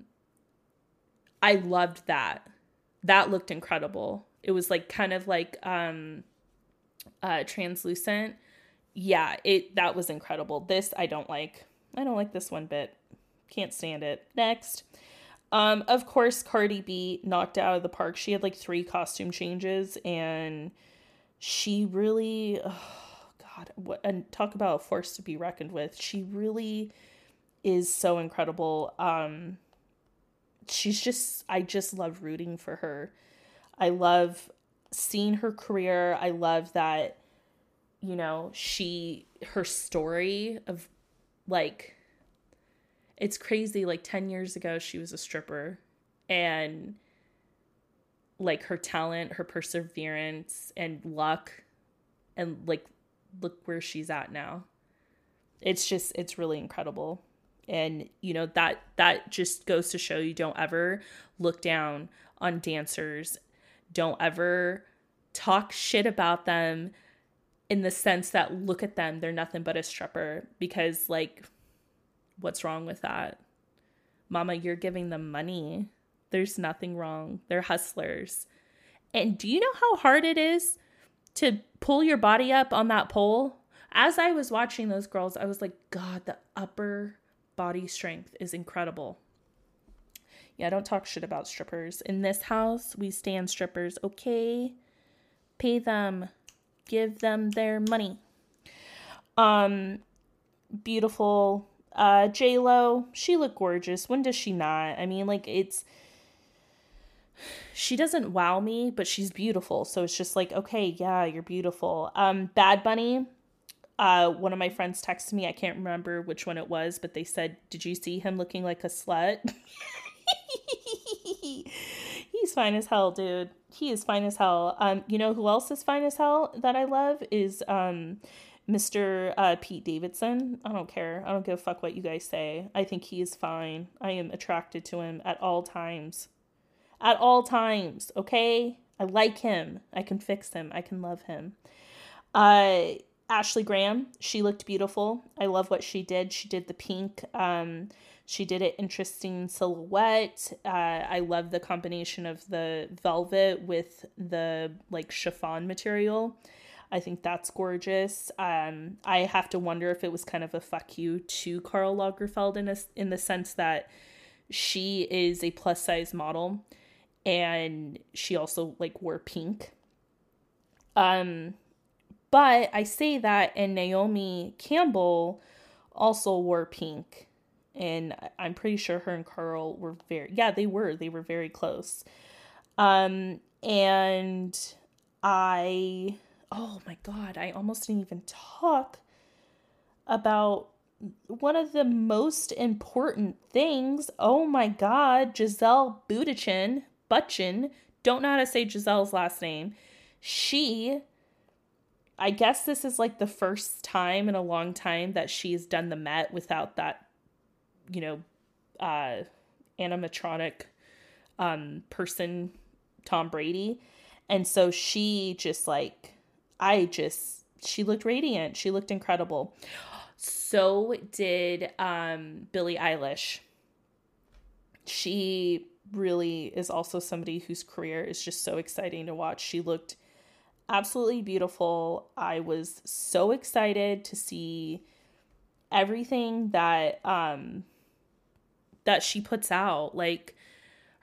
I loved that. That looked incredible. It was like kind of like um uh translucent. Yeah, it that was incredible. This I don't like. I don't like this one bit. Can't stand it. Next. Um, of course, Cardi B knocked out of the park. She had like three costume changes and she really oh god, what and talk about a force to be reckoned with. She really is so incredible. Um she's just I just love rooting for her. I love seeing her career. I love that you know, she her story of like it's crazy like 10 years ago she was a stripper and like her talent her perseverance and luck and like look where she's at now. It's just it's really incredible. And you know that that just goes to show you don't ever look down on dancers. Don't ever talk shit about them in the sense that look at them they're nothing but a stripper because like What's wrong with that? Mama, you're giving them money. There's nothing wrong. They're hustlers. And do you know how hard it is to pull your body up on that pole? As I was watching those girls, I was like, God, the upper body strength is incredible. Yeah, don't talk shit about strippers. In this house, we stand strippers, okay? Pay them. Give them their money. Um beautiful uh, J Lo, she looked gorgeous. When does she not? I mean, like it's she doesn't wow me, but she's beautiful. So it's just like, okay, yeah, you're beautiful. Um, Bad Bunny. Uh, one of my friends texted me. I can't remember which one it was, but they said, "Did you see him looking like a slut?" He's fine as hell, dude. He is fine as hell. Um, you know who else is fine as hell that I love is um Mr. Uh, Pete Davidson. I don't care. I don't give a fuck what you guys say. I think he is fine. I am attracted to him at all times. At all times, okay? I like him. I can fix him. I can love him. Uh, Ashley Graham, she looked beautiful. I love what she did. She did the pink. Um, she did an interesting silhouette. Uh, I love the combination of the velvet with the like chiffon material. I think that's gorgeous. Um, I have to wonder if it was kind of a fuck you to Karl Lagerfeld in a, in the sense that she is a plus size model and she also like wore pink. Um, but I say that and Naomi Campbell also wore pink. And I'm pretty sure her and Karl were very, yeah, they were, they were very close. Um, and I oh my God, I almost didn't even talk about one of the most important things. Oh my God, Gisele Budichin, Butchin, don't know how to say Gisele's last name. She, I guess this is like the first time in a long time that she's done the Met without that, you know, uh, animatronic um, person, Tom Brady. And so she just like I just she looked radiant. She looked incredible. So did um Billie Eilish. She really is also somebody whose career is just so exciting to watch. She looked absolutely beautiful. I was so excited to see everything that um that she puts out. Like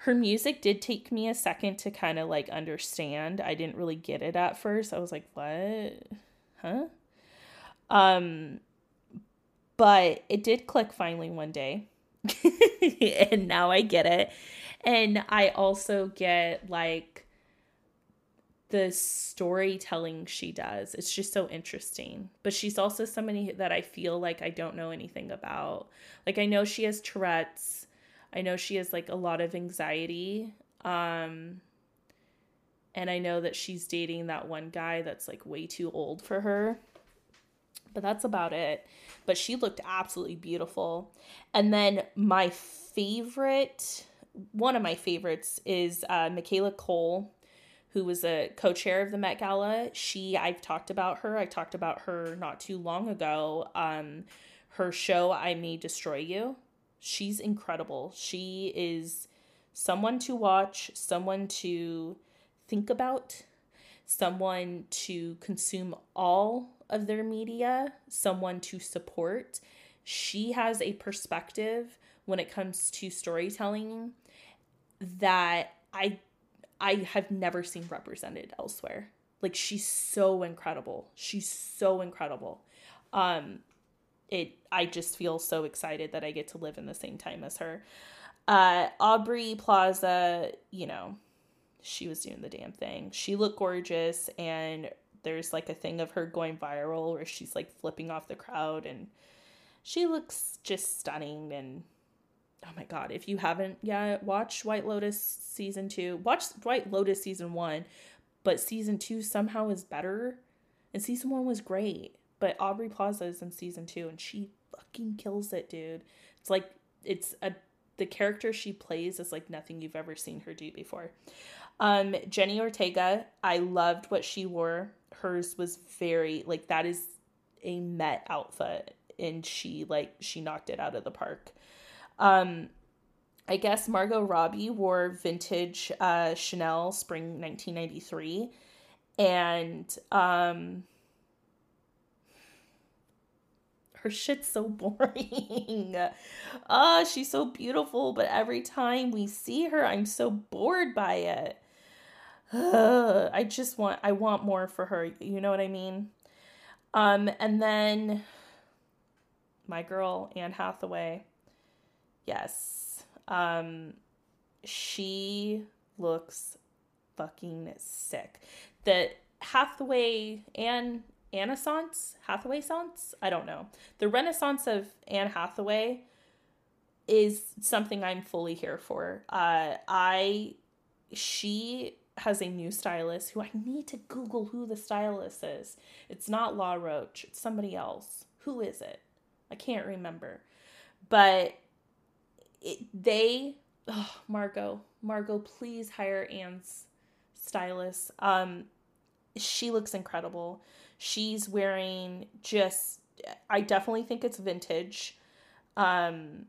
her music did take me a second to kind of like understand. I didn't really get it at first. I was like, "What? Huh?" Um but it did click finally one day. and now I get it. And I also get like the storytelling she does. It's just so interesting. But she's also somebody that I feel like I don't know anything about. Like I know she has Tourette's. I know she has like a lot of anxiety. Um and I know that she's dating that one guy that's like way too old for her. But that's about it. But she looked absolutely beautiful. And then my favorite, one of my favorites is uh, Michaela Coel, who was a co-chair of the Met Gala. She, I've talked about her. I talked about her not too long ago. Um, her show, I May Destroy You. She's incredible. She is someone to watch, someone to think about, someone to consume all of their media, someone to support. She has a perspective when it comes to storytelling that I I have never seen represented elsewhere. Like she's so incredible. She's so incredible. Um it I just feel so excited that I get to live in the same time as her. Uh Aubrey Plaza, you know, she was doing the damn thing. She looked gorgeous and there's like a thing of her going viral where she's like flipping off the crowd and she looks just stunning and oh my god if you haven't yet watched white lotus season two watch white lotus season one but season two somehow is better and season one was great but aubrey plaza is in season two and she fucking kills it dude. It's like it's a the character she plays is like nothing you've ever seen her do before. Um jenna ortega i loved what she wore. Hers was very like that is a met outfit and she like she knocked it out of the park. Um, I guess Margot Robbie wore vintage uh, Chanel spring 1993. And um, her shit's so boring. Oh, she's so beautiful, but every time we see her, I'm so bored by it. Uh, I just want I want more for her, you know what I mean? Um and then my girl Anne Hathaway Yes. Um she looks fucking sick. The Hathaway and Renaissance, Hathaway Sance, I don't know. The Renaissance of Anne Hathaway is something I'm fully here for. Uh I she has a new stylist who I need to Google who the stylist is. It's not Law Roach, it's somebody else. Who is it? I can't remember. But it, they oh, Margot, Margot, please hire Anne's stylist. Um, she looks incredible. She's wearing just I definitely think it's vintage. Um,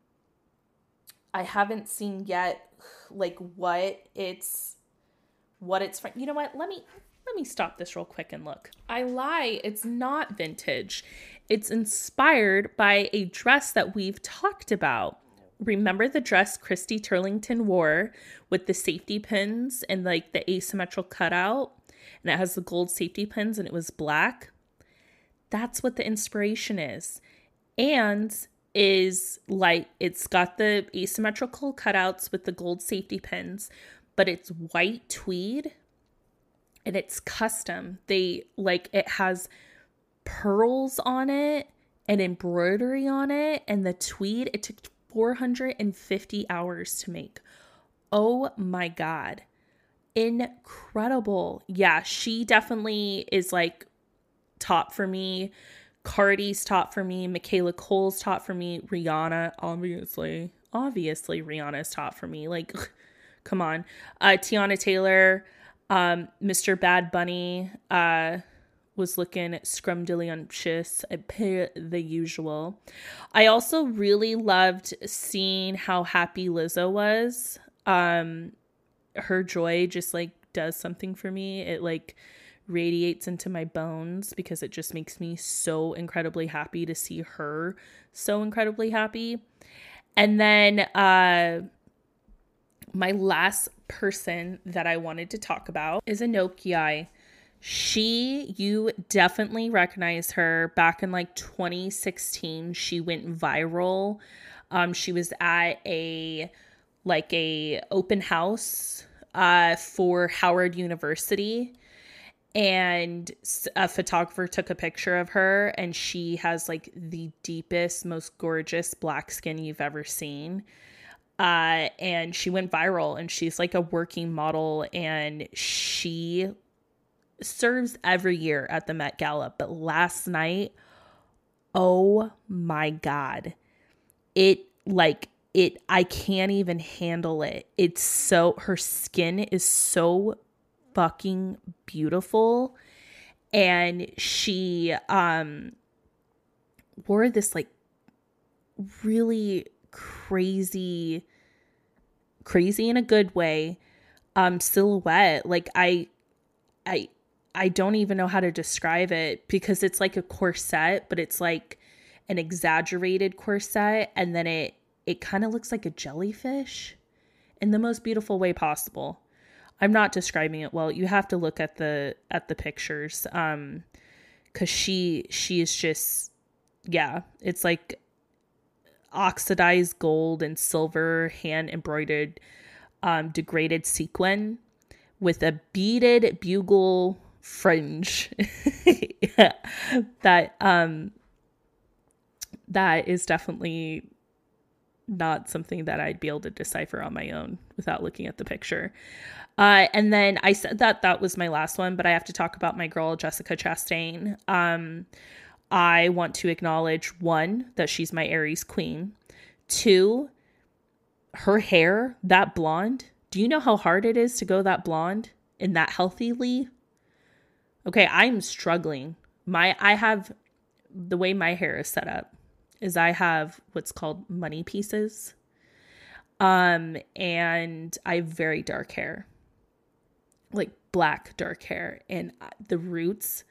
I haven't seen yet like what it's what it's from. You know what? Let me let me stop this real quick and look. I lie, it's not vintage. It's inspired by a dress that we've talked about remember the dress Christy Turlington wore with the safety pins and like the asymmetrical cutout? And it has the gold safety pins and it was black. That's what the inspiration is. And is like it's got the asymmetrical cutouts with the gold safety pins, but it's white tweed and it's custom. They like it has pearls on it and embroidery on it and the tweed it took 450 hours to make. Oh my God. Incredible. Yeah, she definitely is like top for me. Cardi's top for me. Michaela Coel's top for me. Rihanna, obviously. Obviously, Rihanna's top for me. Like, come on. Uh, Teyana Taylor, um, Mr. Bad Bunny, uh, was looking scrumdiddlyumptious, per the usual. I also really loved seeing how happy Lizzo was. Um, her joy just like does something for me. It like radiates into my bones because it just makes me so incredibly happy to see her so incredibly happy. And then uh my last person that I wanted to talk about is Anok Yai. She, you definitely recognize her back in like 2016. She went viral. Um, she was at a like a open house uh, for Howard University. And a photographer took a picture of her and she has like the deepest most gorgeous black skin you've ever seen. Uh, and she went viral and she's like a working model and she serves every year at the Met Gala. But last night oh my god it like it I can't even handle it. It's so her skin is so fucking beautiful. And she um wore this like really crazy crazy in a good way um silhouette. Like i i i don't even know how to describe it because it's like a corset but it's like an exaggerated corset and then it it kind of looks like a jellyfish in the most beautiful way possible. I'm not describing it well. You have to look at the at the pictures um cuz she she is just yeah it's like oxidized gold and silver hand embroidered um, degraded sequin with a beaded bugle fringe that um that is definitely not something that I'd be able to decipher on my own without looking at the picture. Uh, and then I said that that was my last one, but I have to talk about my girl Jessica Chastain. Um, I want to acknowledge one, that she's my Aries queen. Two, her hair, that blonde. Do you know how hard it is to go that blonde and that healthily? Okay, I'm struggling. My I have the way my hair is set up is I have what's called money pieces. Um and I have very dark hair. Like black dark hair and the roots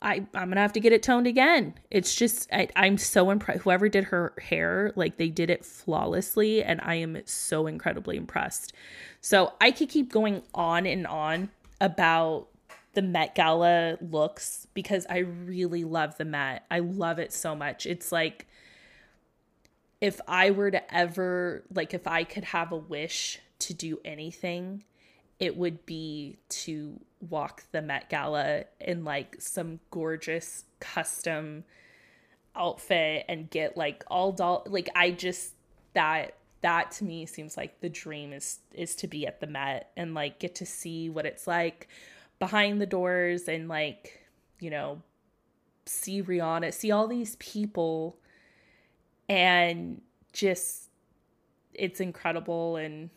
I I'm gonna have to get it toned again. It's just I, I'm so impressed. Whoever did her hair, like they did it flawlessly, and I am so incredibly impressed. So I could keep going on and on about the Met Gala looks because I really love the Met. I love it so much. It's like if I were to ever like if I could have a wish to do anything, it would be to walk the Met Gala in like some gorgeous custom outfit and get like all doll like I just that that to me seems like the dream is is to be at the Met and like get to see what it's like behind the doors and like you know see Rihanna see all these people and just it's incredible and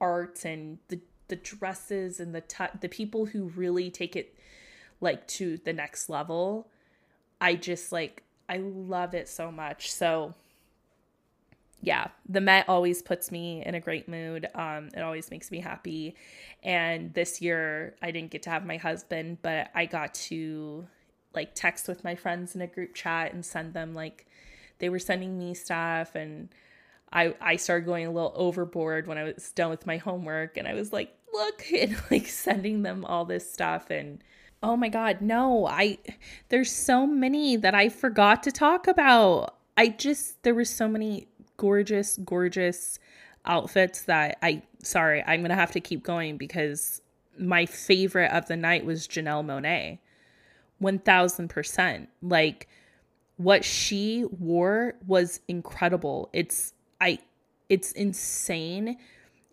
art and the the dresses and the t- the people who really take it like to the next level. I just like i love it so much. So yeah the met always puts me in a great mood. Um it always makes me happy. And this year i didn't get to have my husband but i got to like text with my friends in a group chat and send them like they were sending me stuff. And I I started going a little overboard when I was done with my homework. And I was like, look, and like sending them all this stuff. And oh my god, no, I there's so many that I forgot to talk about. I just there were so many gorgeous, gorgeous outfits that I sorry, I'm gonna have to keep going because my favorite of the night was Janelle Monáe. 1000%. Like what she wore was incredible. It's I it's insane.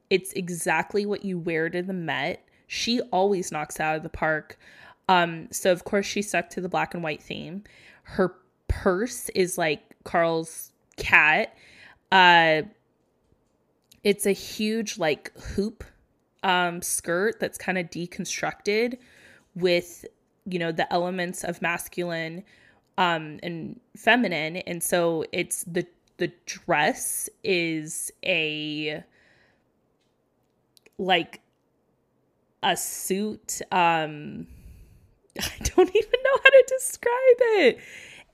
It's exactly what you wear to the Met. She always knocks out of the park. Um, so of course she stuck to the black and white theme. Her purse is like Karl's cat. Uh it's a huge like hoop um skirt that's kind of deconstructed with you know the elements of masculine um and feminine and so it's the the dress is a like a suit. Um, I don't even know how to describe it.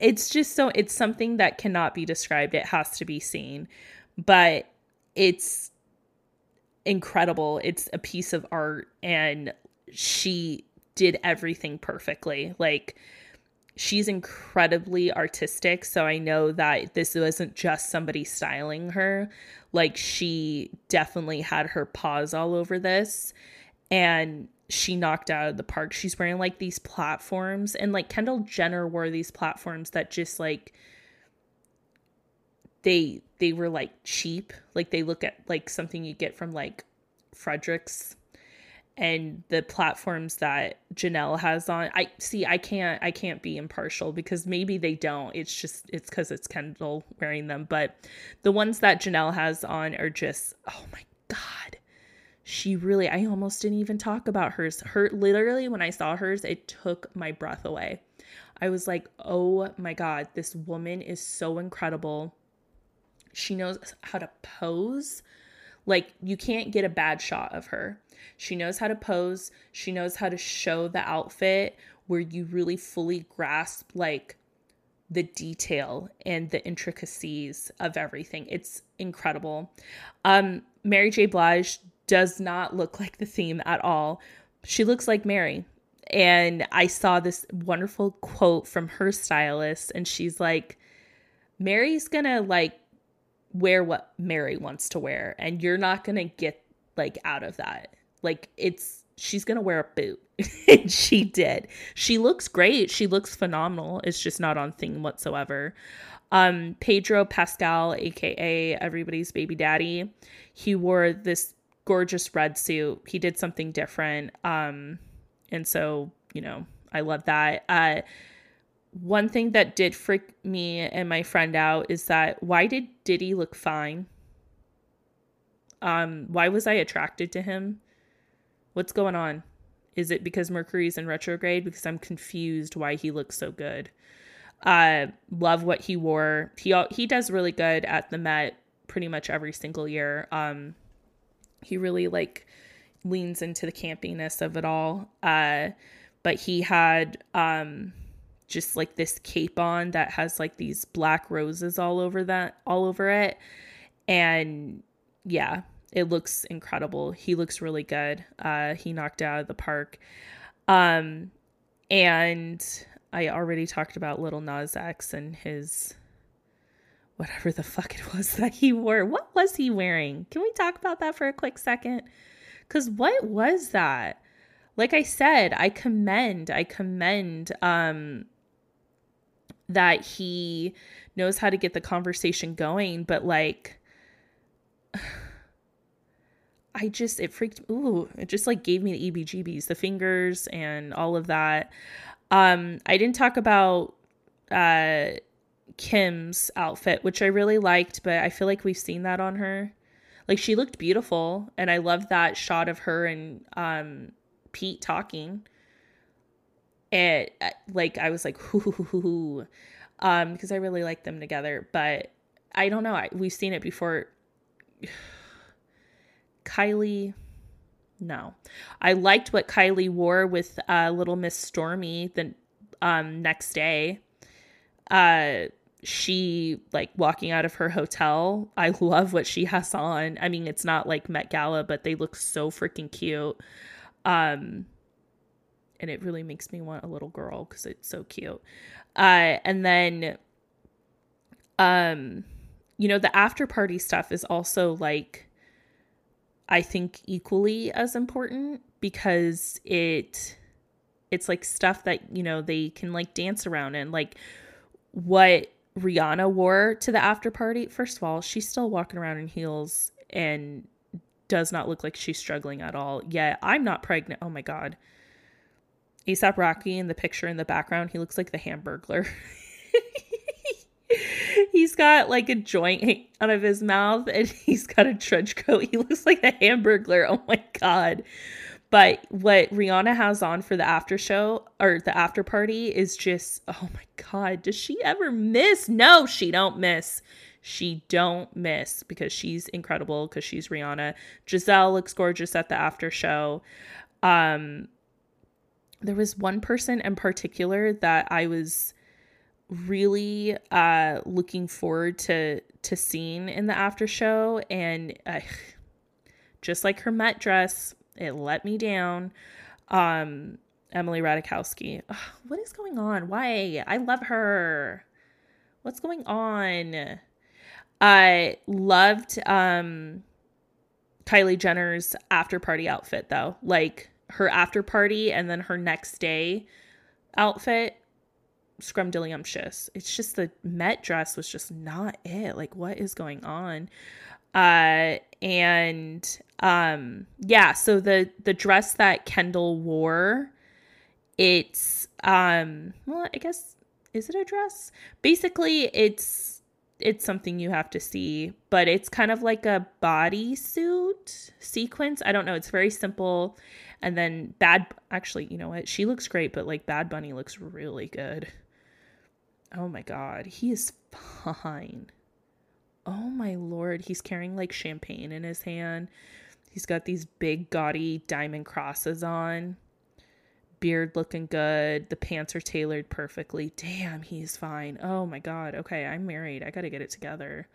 It's just so, it's something that cannot be described. It has to be seen. But it's incredible. It's a piece of art, and she did everything perfectly. Like, she's incredibly artistic. So I know that this wasn't just somebody styling her. Like, she definitely had her paws all over this. And she knocked out of the park. She's wearing like these platforms, and like Kendall Jenner wore these platforms that just like they they were like cheap. Like they look at like something you get from like Frederick's and the platforms that Janelle has on. I see I can't I can't be impartial because maybe they don't. It's just it's cuz it's Kendall wearing them, but the ones that Janelle has on are just oh my god. She really I almost didn't even talk about hers. Her literally when I saw hers, it took my breath away. I was like, "Oh my god, this woman is so incredible." She knows how to pose. Like, you can't get a bad shot of her. She knows how to pose. She knows how to show the outfit where you really fully grasp, like, the detail and the intricacies of everything. It's incredible. Um, Mary J. Blige does not look like the theme at all. She looks like Mary. And I saw this wonderful quote from her stylist, and she's like, Mary's gonna like wear what Mary wants to wear and you're not to get like out of that. Like it's she's to wear a boot. and she did. She looks great. She looks phenomenal. It's just not on theme whatsoever. Um Pedro Pascal aka everybody's baby daddy, he wore this gorgeous red suit. He did something different. Um and so, you know, I love that. Uh one thing that did freak me and my friend out is that why did Diddy look fine? Um, why was I attracted to him? What's going on? Is it because Mercury's in retrograde? Because I'm confused why he looks so good. Uh, love what he wore. He he does really good at the Met pretty much every single year. Um, he really like leans into the campiness of it all. Uh, but he had um just like this cape on that has like these black roses all over that all over it. And yeah it looks incredible. He looks really good. Uh he knocked out of the park. Um and i already talked about little nas x and his whatever the fuck it was that he wore. What was he wearing? Can we talk about that for a quick second? Because what was that? Like i said i commend i commend um that he knows how to get the conversation going, but like I just it freaked ooh, it just like gave me the EBGBs, the fingers and all of that. Um I didn't talk about uh Kim's outfit, which I really liked, but I feel like we've seen that on her. Like she looked beautiful and I love that shot of her and um Pete talking. Uh, like I was like hoo um because I really like them together but I don't know I, we've seen it before. Kylie no. I liked what Kylie wore with uh little Miss Stormy the um next day. Uh she like walking out of her hotel I love what she has on I mean it's not like Met Gala but they look so freaking cute um and it really makes me want a little girl because it's so cute. Uh, and then, um, you know, the after party stuff is also like, I think equally as important because it, it's like stuff that you know they can like dance around and like what Rihanna wore to the after party. First of all, she's still walking around in heels and does not look like she's struggling at all. Yet I'm not pregnant. Oh my god. ASAP Rocky in the picture in the background, he looks like the Hamburglar. he's got like a joint out of his mouth and he's got a trench coat. He looks like the Hamburglar. Oh my god. But what Rihanna has on for the after show or the after party is just oh my god, does she ever miss? No, she don't miss. She don't miss because she's incredible because she's Rihanna. Gisele looks gorgeous at the after show. Um, there was one person in particular that I was really uh looking forward to to seeing in the after show and uh, just like her Met dress it let me down. Um Emily Ratajkowski Ugh, what is going on? Why? I love her. What's going on? I loved um Kylie Jenner's after party outfit though. Like her after party and then her next day outfit scrumdiddlyumptious. It's just the Met dress was just not it. Like, what is going on? Uh, and um, yeah. So the the dress that Kendall wore, it's um, well, I guess is it a dress? Basically, it's it's something you have to see, but it's kind of like a bodysuit sequence. I don't know. It's very simple. And then Bad, actually, you know what? She looks great, but like Bad Bunny looks really good. Oh my god, he is fine. Oh my lord, he's carrying like champagne in his hand. He's got these big gaudy diamond crosses on. Beard looking good. The pants are tailored perfectly. Damn, he's fine. Oh my god. Okay, I'm married. I got to get it together.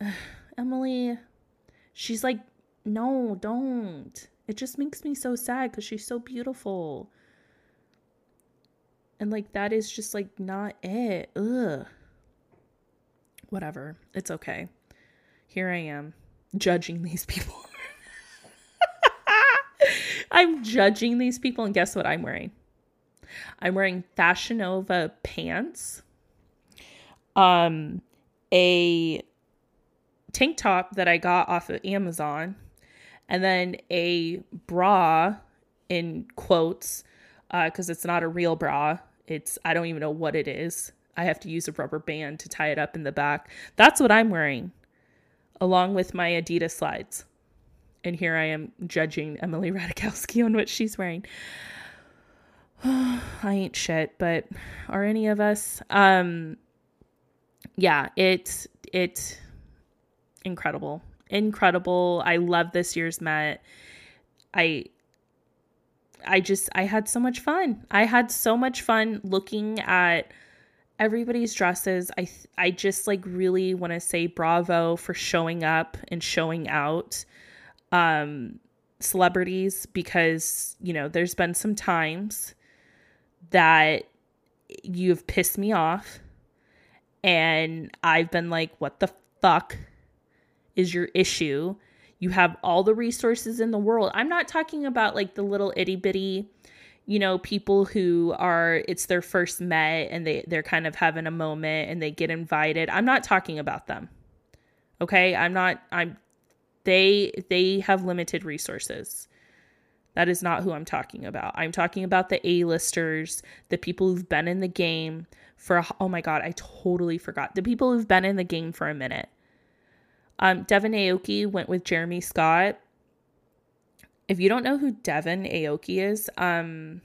Emily, she's like, "No, don't." It just makes me so sad cuz she's so beautiful. And like that is just like not it. Ugh. Whatever. It's okay. Here I am judging these people. I'm judging these people and guess what I'm wearing? I'm wearing Fashion Nova pants. Um a tank top that I got off of Amazon and then a bra in quotes because uh, it's not a real bra. It's, I don't even know what it is. I have to use a rubber band to tie it up in the back. That's what I'm wearing, along with my Adidas slides. And here I am judging Emily Ratajkowski on what she's wearing. I ain't shit, but are any of us? Um, yeah, it it incredible, incredible. I love this year's Met. I I just I had so much fun. I had so much fun looking at everybody's dresses. I I just like really want to say bravo for showing up and showing out um celebrities because, you know, there's been some times that you've pissed me off and I've been like what the fuck is your issue? You have all the resources in the world. I'm not talking about like the little itty bitty, you know, people who are it's their first met and they they're kind of having a moment and they get invited. I'm not talking about them. Okay? I'm not I'm they they have limited resources. That is not who I'm talking about. I'm talking about the A-listers, the people who've been in the game for oh my god, I totally forgot. The people who've been in the game for a minute. Um, Devon Aoki went with Jeremy Scott. If you don't know who Devon Aoki is, um,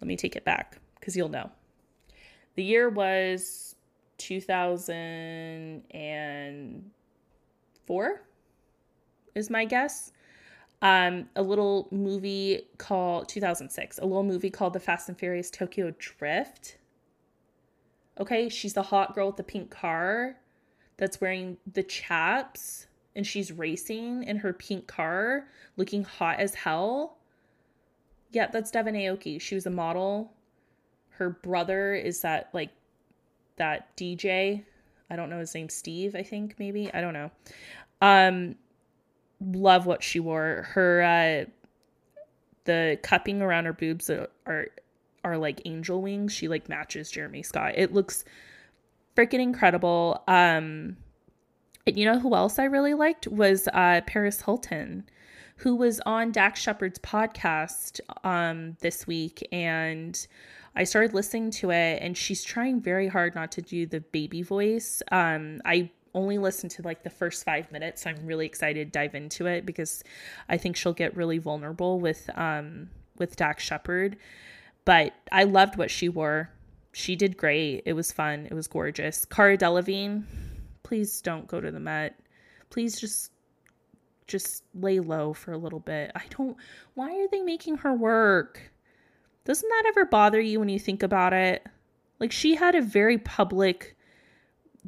let me take it back because you'll know. The year was 2004, is my guess. Um, a little movie called 2006, a little movie called The Fast and Furious Tokyo Drift. Okay, she's the hot girl with the pink car that's wearing the chaps and she's racing in her pink car looking hot as hell. Yeah, that's Devon Aoki. She was a model. Her brother is that like that DJ. I don't know his name, Steve, I think maybe. I don't know. Um love what she wore. Her uh the cupping around her boobs are are, are like angel wings. She like matches Jeremy Scott. It looks freaking incredible. Um, and you know who else I really liked was uh, Paris Hilton, who was on Dax Shepard's podcast um, this week, and I started listening to it, and she's trying very hard not to do the baby voice. Um, I only listened to like the first five minutes. So I'm really excited to dive into it because I think she'll get really vulnerable with um with Dax Shepard. But I loved what she wore she did great. It was fun. It was gorgeous. Cara Delevingne, please don't go to the Met. Please just just lay low for a little bit. I don't why are they making her work? Doesn't that ever bother you when you think about it? Like she had a very public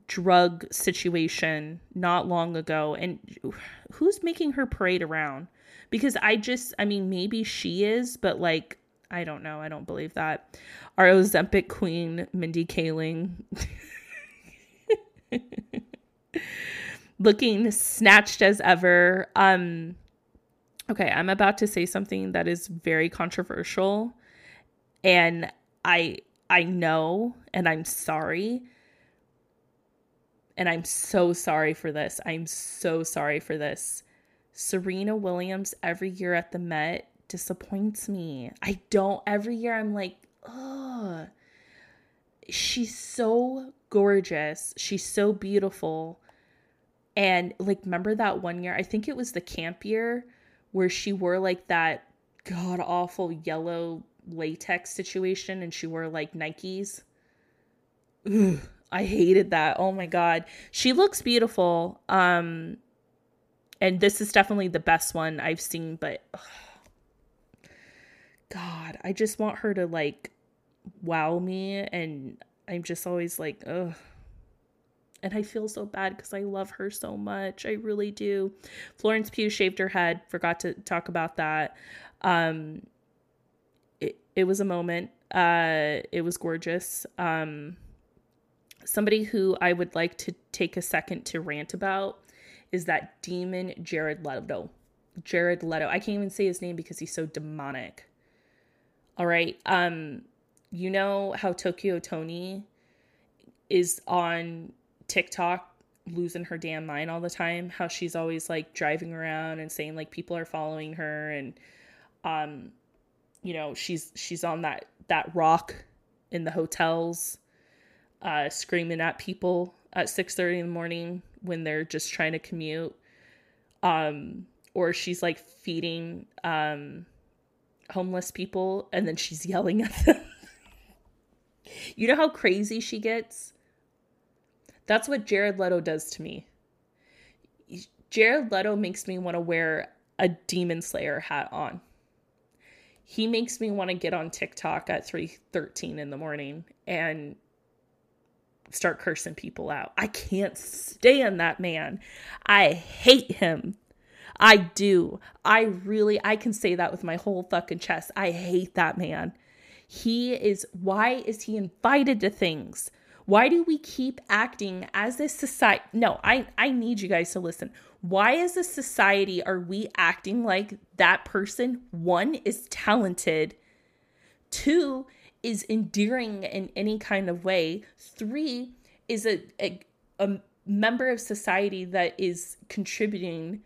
drug situation not long ago and who's making her parade around? Because I just I mean maybe she is, but like I don't know. I don't believe that. Our Ozempic queen, Mindy Kaling. looking snatched as ever. Um okay, I'm about to say something that is very controversial and I I know and I'm sorry. And I'm so sorry for this. I'm so sorry for this. Serena Williams every year at the Met disappoints me. I don't every year I'm like, "Oh, she's so gorgeous. She's so beautiful." And like, remember that one year? I think it was the camp year where she wore like that god awful yellow latex situation and she wore like Nikes. Ugh, I hated that. Oh my god. She looks beautiful. Um and this is definitely the best one I've seen, but ugh, God, I just want her to like wow me and I'm just always like, ugh and I feel so bad because I love her so much. I really do. Florence Pugh shaved her head. Forgot to talk about that. Um, it it was a moment. Uh, it was gorgeous. Um, somebody who I would like to take a second to rant about is that demon Jared Leto. Jared Leto. I can't even say his name because he's so demonic. All right. Um, you know how Tokyo Toni is on TikTok losing her damn mind all the time how she's always like driving around and saying like people are following her and um you know she's she's on that that rock in the hotels uh screaming at people at 6:30 in the morning when they're just trying to commute um or she's like feeding um homeless people and then she's yelling at them you know how crazy she gets that's what Jared Leto does to me. Jared Leto makes me want to wear a Demon Slayer hat on. He makes me want to get on TikTok at 3:13 in the morning and start cursing people out. I can't stand that man. I hate him. I do. I really I can say that with my whole fucking chest. I hate that man. He is why is he invited to things? Why do we keep acting as a society? No, I, I need you guys to listen. Why, as a society, are we acting like that person, one, is talented, two, is endearing in any kind of way, three, is a, a, a member of society that is contributing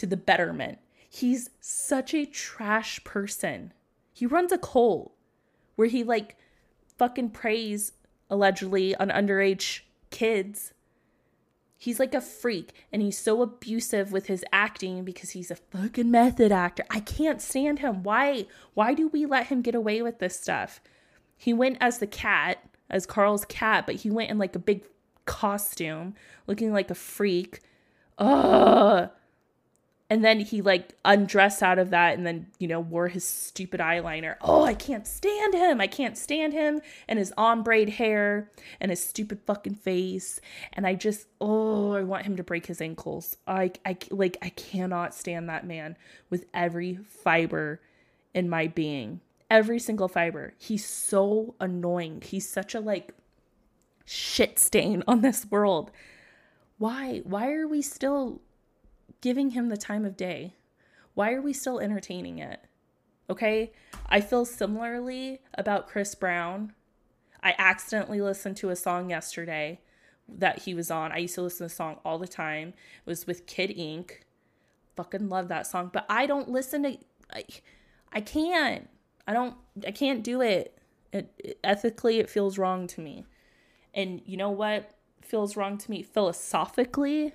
to the betterment? He's such a trash person. He runs a cult where he like fucking preys allegedly on underage kids. He's like a freak and he's so abusive with his acting because he's a fucking method actor. I can't stand him. Why? Why do we let him get away with this stuff? He went as the cat, as Karl's cat, but he went in like a big costume, looking like a freak. Ugh and then he like undressed out of that and then you know wore his stupid eyeliner. Oh i can't stand him. I can't stand him. And his ombre hair and his stupid fucking face. And i just oh i want him to break his ankles. I i like i cannot stand that man with every fiber in my being. Every single fiber. He's so annoying. He's such a like shit stain on this world. Why? Why are we still giving him the time of day? Why are we still entertaining it? Okay? I feel similarly about Chris Brown. I accidentally listened to a song yesterday that he was on. I used to listen to the song all the time. It was with Kid Ink. Fucking love that song, but I don't listen to I, I can't. I don't I can't do it. It, it ethically it feels wrong to me. And you know what feels wrong to me philosophically?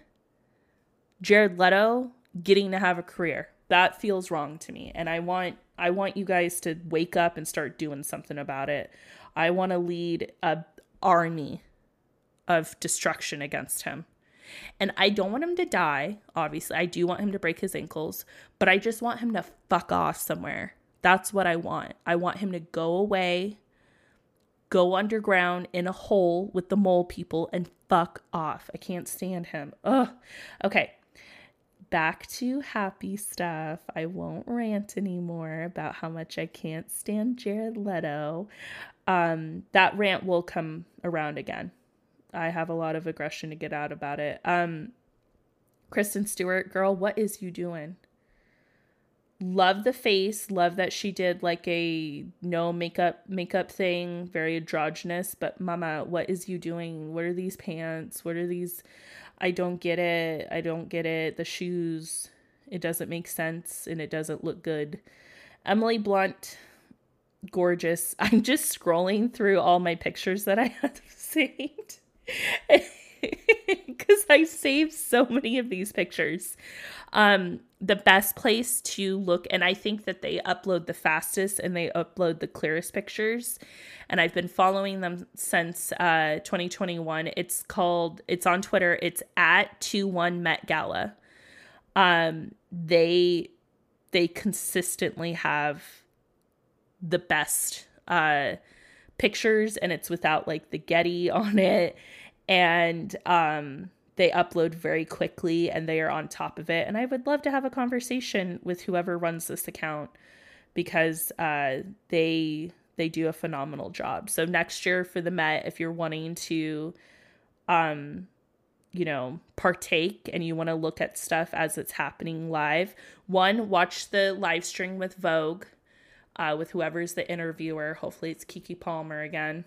Jared Leto getting to have a career. That feels wrong to me. And I want I want you guys to wake up and start doing something about it. I want to lead a army of destruction against him. And I don't want him to die, obviously. I do want him to break his ankles, but I just want him to fuck off somewhere. That's what I want. I want him to go away, go underground in a hole with the mole people, and fuck off. I can't stand him. Ugh. Okay. Back to happy stuff. I won't rant anymore about how much I can't stand Jared Leto. Um, that rant will come around again. I have a lot of aggression to get out about it. Um, Kristen Stewart, girl, what is you doing? Love the face, love that she did like a no makeup makeup thing, very androgynous, but mama, what is you doing? What are these pants? What are these I don't get it. I don't get it. The shoes, it doesn't make sense and it doesn't look good. Emily Blunt, gorgeous. I'm just scrolling through all my pictures that I have saved because I saved so many of these pictures. Um, the best place to look, and I think that they upload the fastest and they upload the clearest pictures. And I've been following them since uh, 2021. It's called, it's on Twitter. It's at 21 Met Gala. Um, they they consistently have the best uh pictures and it's without like the Getty on it and um they upload very quickly and they are on top of it and I would love to have a conversation with whoever runs this account because uh they they do a phenomenal job. So next year for the Met if you're wanting to um you know, partake and you want to look at stuff as it's happening live, one, watch the live stream with Vogue uh, with whoever's the interviewer. Hopefully, it's Keke Palmer again.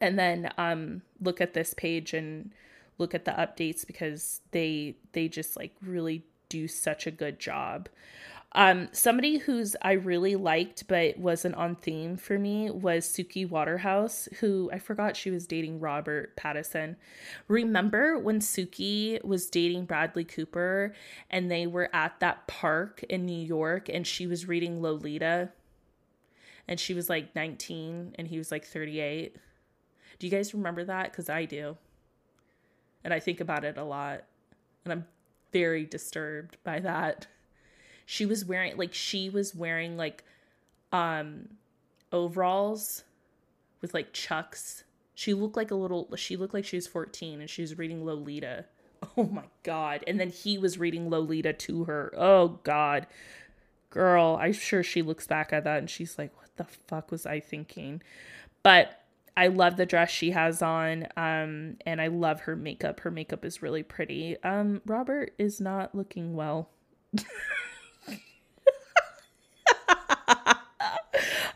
And then um, look at this page and look at the updates because they they just like really do such a good job. Um, somebody who's I really liked but wasn't on theme for me was Suki Waterhouse, who I forgot she was dating Robert Pattinson. Remember when Suki was dating Bradley Cooper and they were at that park in New York and she was reading Lolita? and she was like 19 and he was like 38. Do you guys remember that? Because I do. And I think about it a lot. And I'm very disturbed by that. She was wearing, like, she was wearing, like, um, overalls with, like, chucks. She looked like a little, she looked like she was 14 and she was reading Lolita. Oh my God. And then he was reading Lolita to her. Oh God. Girl, I'm sure she looks back at that and she's like, what the fuck was I thinking? But I love the dress she has on. Um, and I love her makeup. Her makeup is really pretty. Um, Robert is not looking well.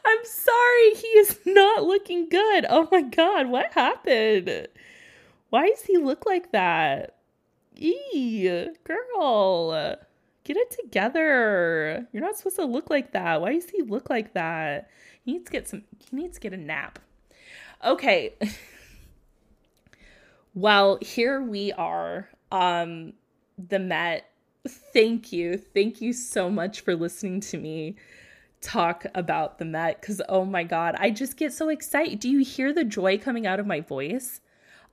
I'm sorry, he is not looking good. Oh my god, what happened? Why does he look like that? Eee, girl. Get it together. You're not supposed to look like that. Why does he look like that? He needs to get some he needs to get a nap. Okay. well, here we are. Um the Met. Thank you. Thank you so much for listening to me talk about the Met cuz oh my god, I just get so excited. Do you hear the joy coming out of my voice?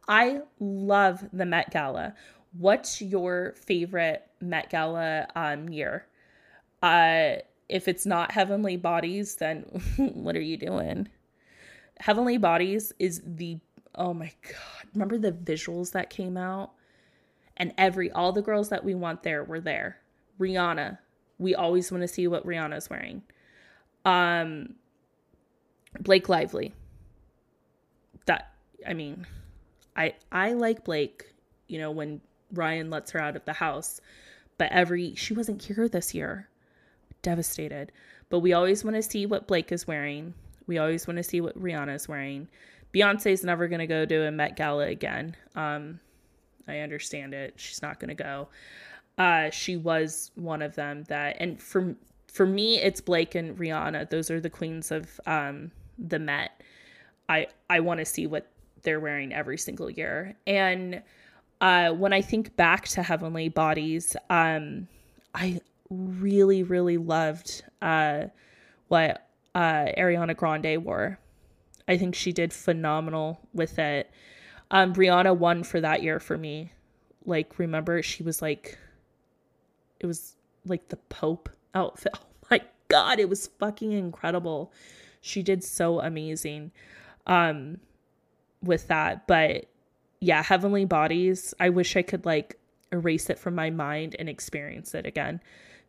I love the Met Gala what's your favorite Met Gala um, year? Uh, if it's not Heavenly Bodies, then what are you doing? Heavenly Bodies is the oh my god! Remember the visuals that came out, and every all the girls that we want there were there. Rihanna, we always want to see what Rihanna's wearing. Um, Blake Lively. That I mean, I I like Blake. You know when Ryan lets her out of the house. But every she wasn't here this year. Devastated. But we always want to see what Blake is wearing. We always want to see what Rihanna is wearing. Beyonce's never going to go to a Met Gala again. Um, I understand it. She's not going to go. Uh, she was one of them that, and for for me, it's Blake and Rihanna. Those are the queens of um, the Met. I I want to see what they're wearing every single year, and uh, when I think back to Heavenly Bodies, um, I really, really loved uh, what uh, Ariana Grande wore. I think she did phenomenal with it. Um, Rihanna won for that year for me. like remember she was like it was like the Pope outfit. Oh my god, it was fucking incredible. She did so amazing um with that. But yeah, Heavenly Bodies, I wish I could like erase it from my mind and experience it again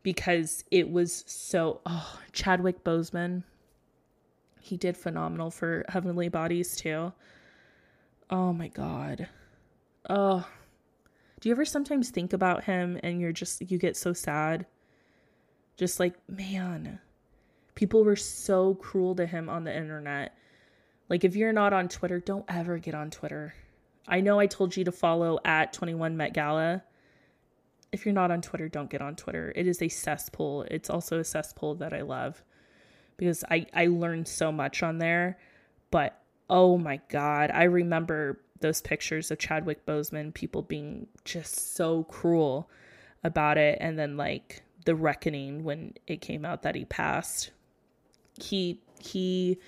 because it was so oh, Chadwick Boseman. He did phenomenal for Heavenly Bodies too. Oh my god. Oh. Do you ever sometimes think about him and you're just you get so sad? Just like, man, people were so cruel to him on the internet. Like if you're not on Twitter, don't ever get on Twitter. I know I told you to follow at 21 Met Gala. If you're not on Twitter, don't get on Twitter. It is a cesspool. It's also a cesspool that I love because I I learned so much on there. But oh my god, I remember those pictures of Chadwick Boseman, people being just so cruel about it, and then like the reckoning when it came out that he passed. He he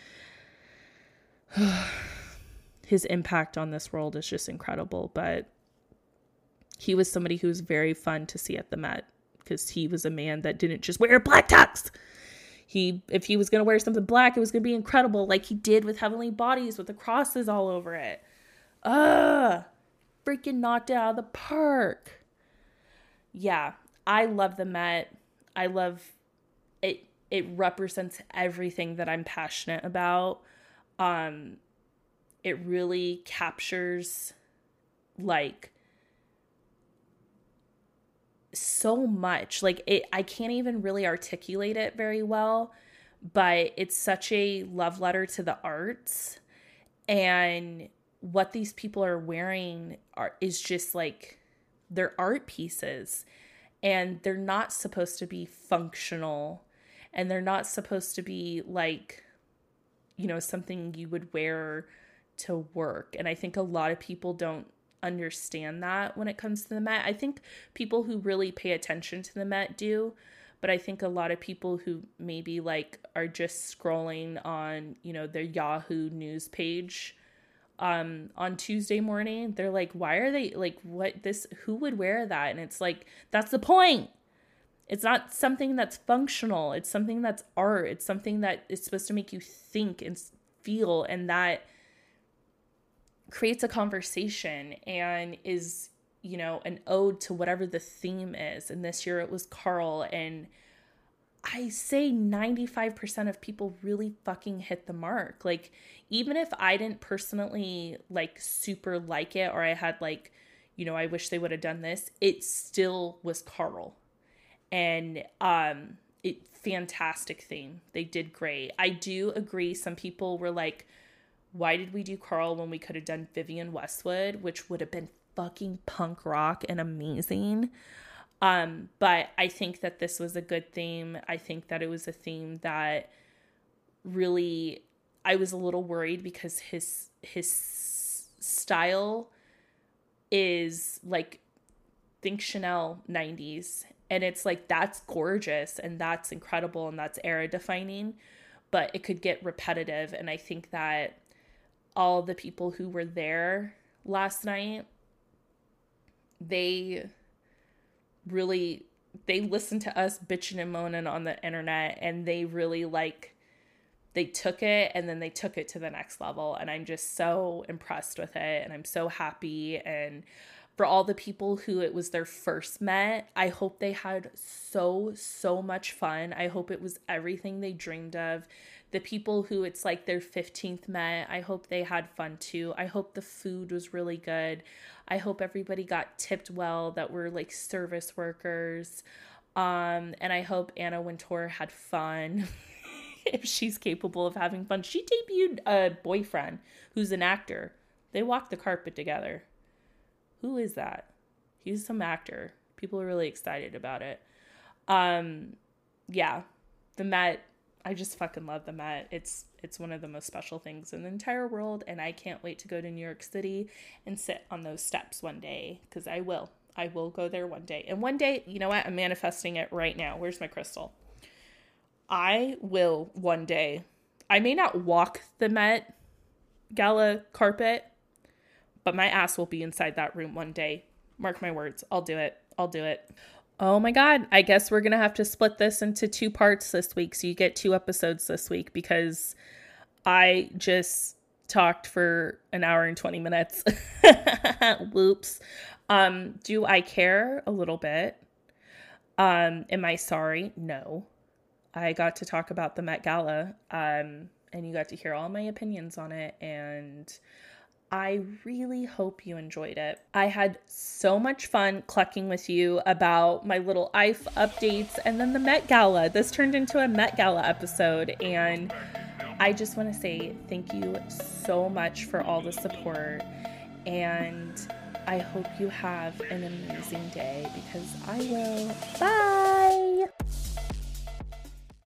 his impact on this world is just incredible, but he was somebody who was very fun to see at the Met because he was a man that didn't just wear black tux. He, if he was going to wear something black, it was going to be incredible, like he did with Heavenly Bodies with the crosses all over it. Ugh, freaking knocked it out of the park. Yeah, I love the Met. I love it. It represents everything that I'm passionate about. Um, it really captures like so much. Like it I can't even really articulate it very well, but it's such a love letter to the arts. And what these people are wearing are is just like they're art pieces. And they're not supposed to be functional. And they're not supposed to be like you know something you would wear to work. And i think a lot of people don't understand that when it comes to the Met. I think people who really pay attention to the Met do, but I think a lot of people who maybe like are just scrolling on, you know, their Yahoo news page um on Tuesday morning, they're like, "Why are they like what this who would wear that?" And it's like, that's the point. It's not something that's functional. It's something that's art. It's something that is supposed to make you think and feel and that creates a conversation and is you know an ode to whatever the theme is. And this year it was Karl. And i say 95% of people really fucking hit the mark. Like even if i didn't personally like super like it or i had like you know i wish they would have done this it still was Karl. And um it fantastic theme. They did great. I do agree some people were like why did we do Karl when we could have done Vivienne Westwood, which would have been fucking punk rock and amazing? Um, but I think that this was a good theme. I think that it was a theme that really I was a little worried because his his style is like think Chanel 90s and it's like that's gorgeous and that's incredible and that's era defining but it could get repetitive and I think that all the people who were there last night they really they listened to us bitching and moaning on the internet and they really like they took it and then they took it to the next level and i'm just so impressed with it and i'm so happy and for all the people who it was their first met i hope they had so so much fun. I hope it was everything they dreamed of the people who it's like their 15th met, I hope they had fun too. I hope the food was really good. I hope everybody got tipped well that were like service workers. Um, and I hope Anna Wintour had fun. if she's capable of having fun. She debuted a boyfriend who's an actor. They walked the carpet together. Who is that? He's some actor. People are really excited about it. Um, yeah, the Met I just fucking love the Met. It's it's one of the most special things in the entire world, and I can't wait to go to New York City and sit on those steps one day because I will. I will go there one day. And one day, you know what? I'm manifesting it right now. Where's my crystal? I will one day. I may not walk the Met Gala carpet, but my ass will be inside that room one day Mark my words. I'll do it. I'll do it. Oh my God. I guess we're going to have to split this into two parts this week. So you get two episodes this week because I just talked for an hour and 20 minutes. Whoops. Um, do I care a little bit? Um, am I sorry? No. I got to talk about the Met Gala, um, and you got to hear all my opinions on it, and I really hope you enjoyed it. I had so much fun clucking with you about my little IFE updates and then the Met Gala. This turned into a Met Gala episode, and I just want to say thank you so much for all the support. And I hope you have an amazing day because I will. Bye.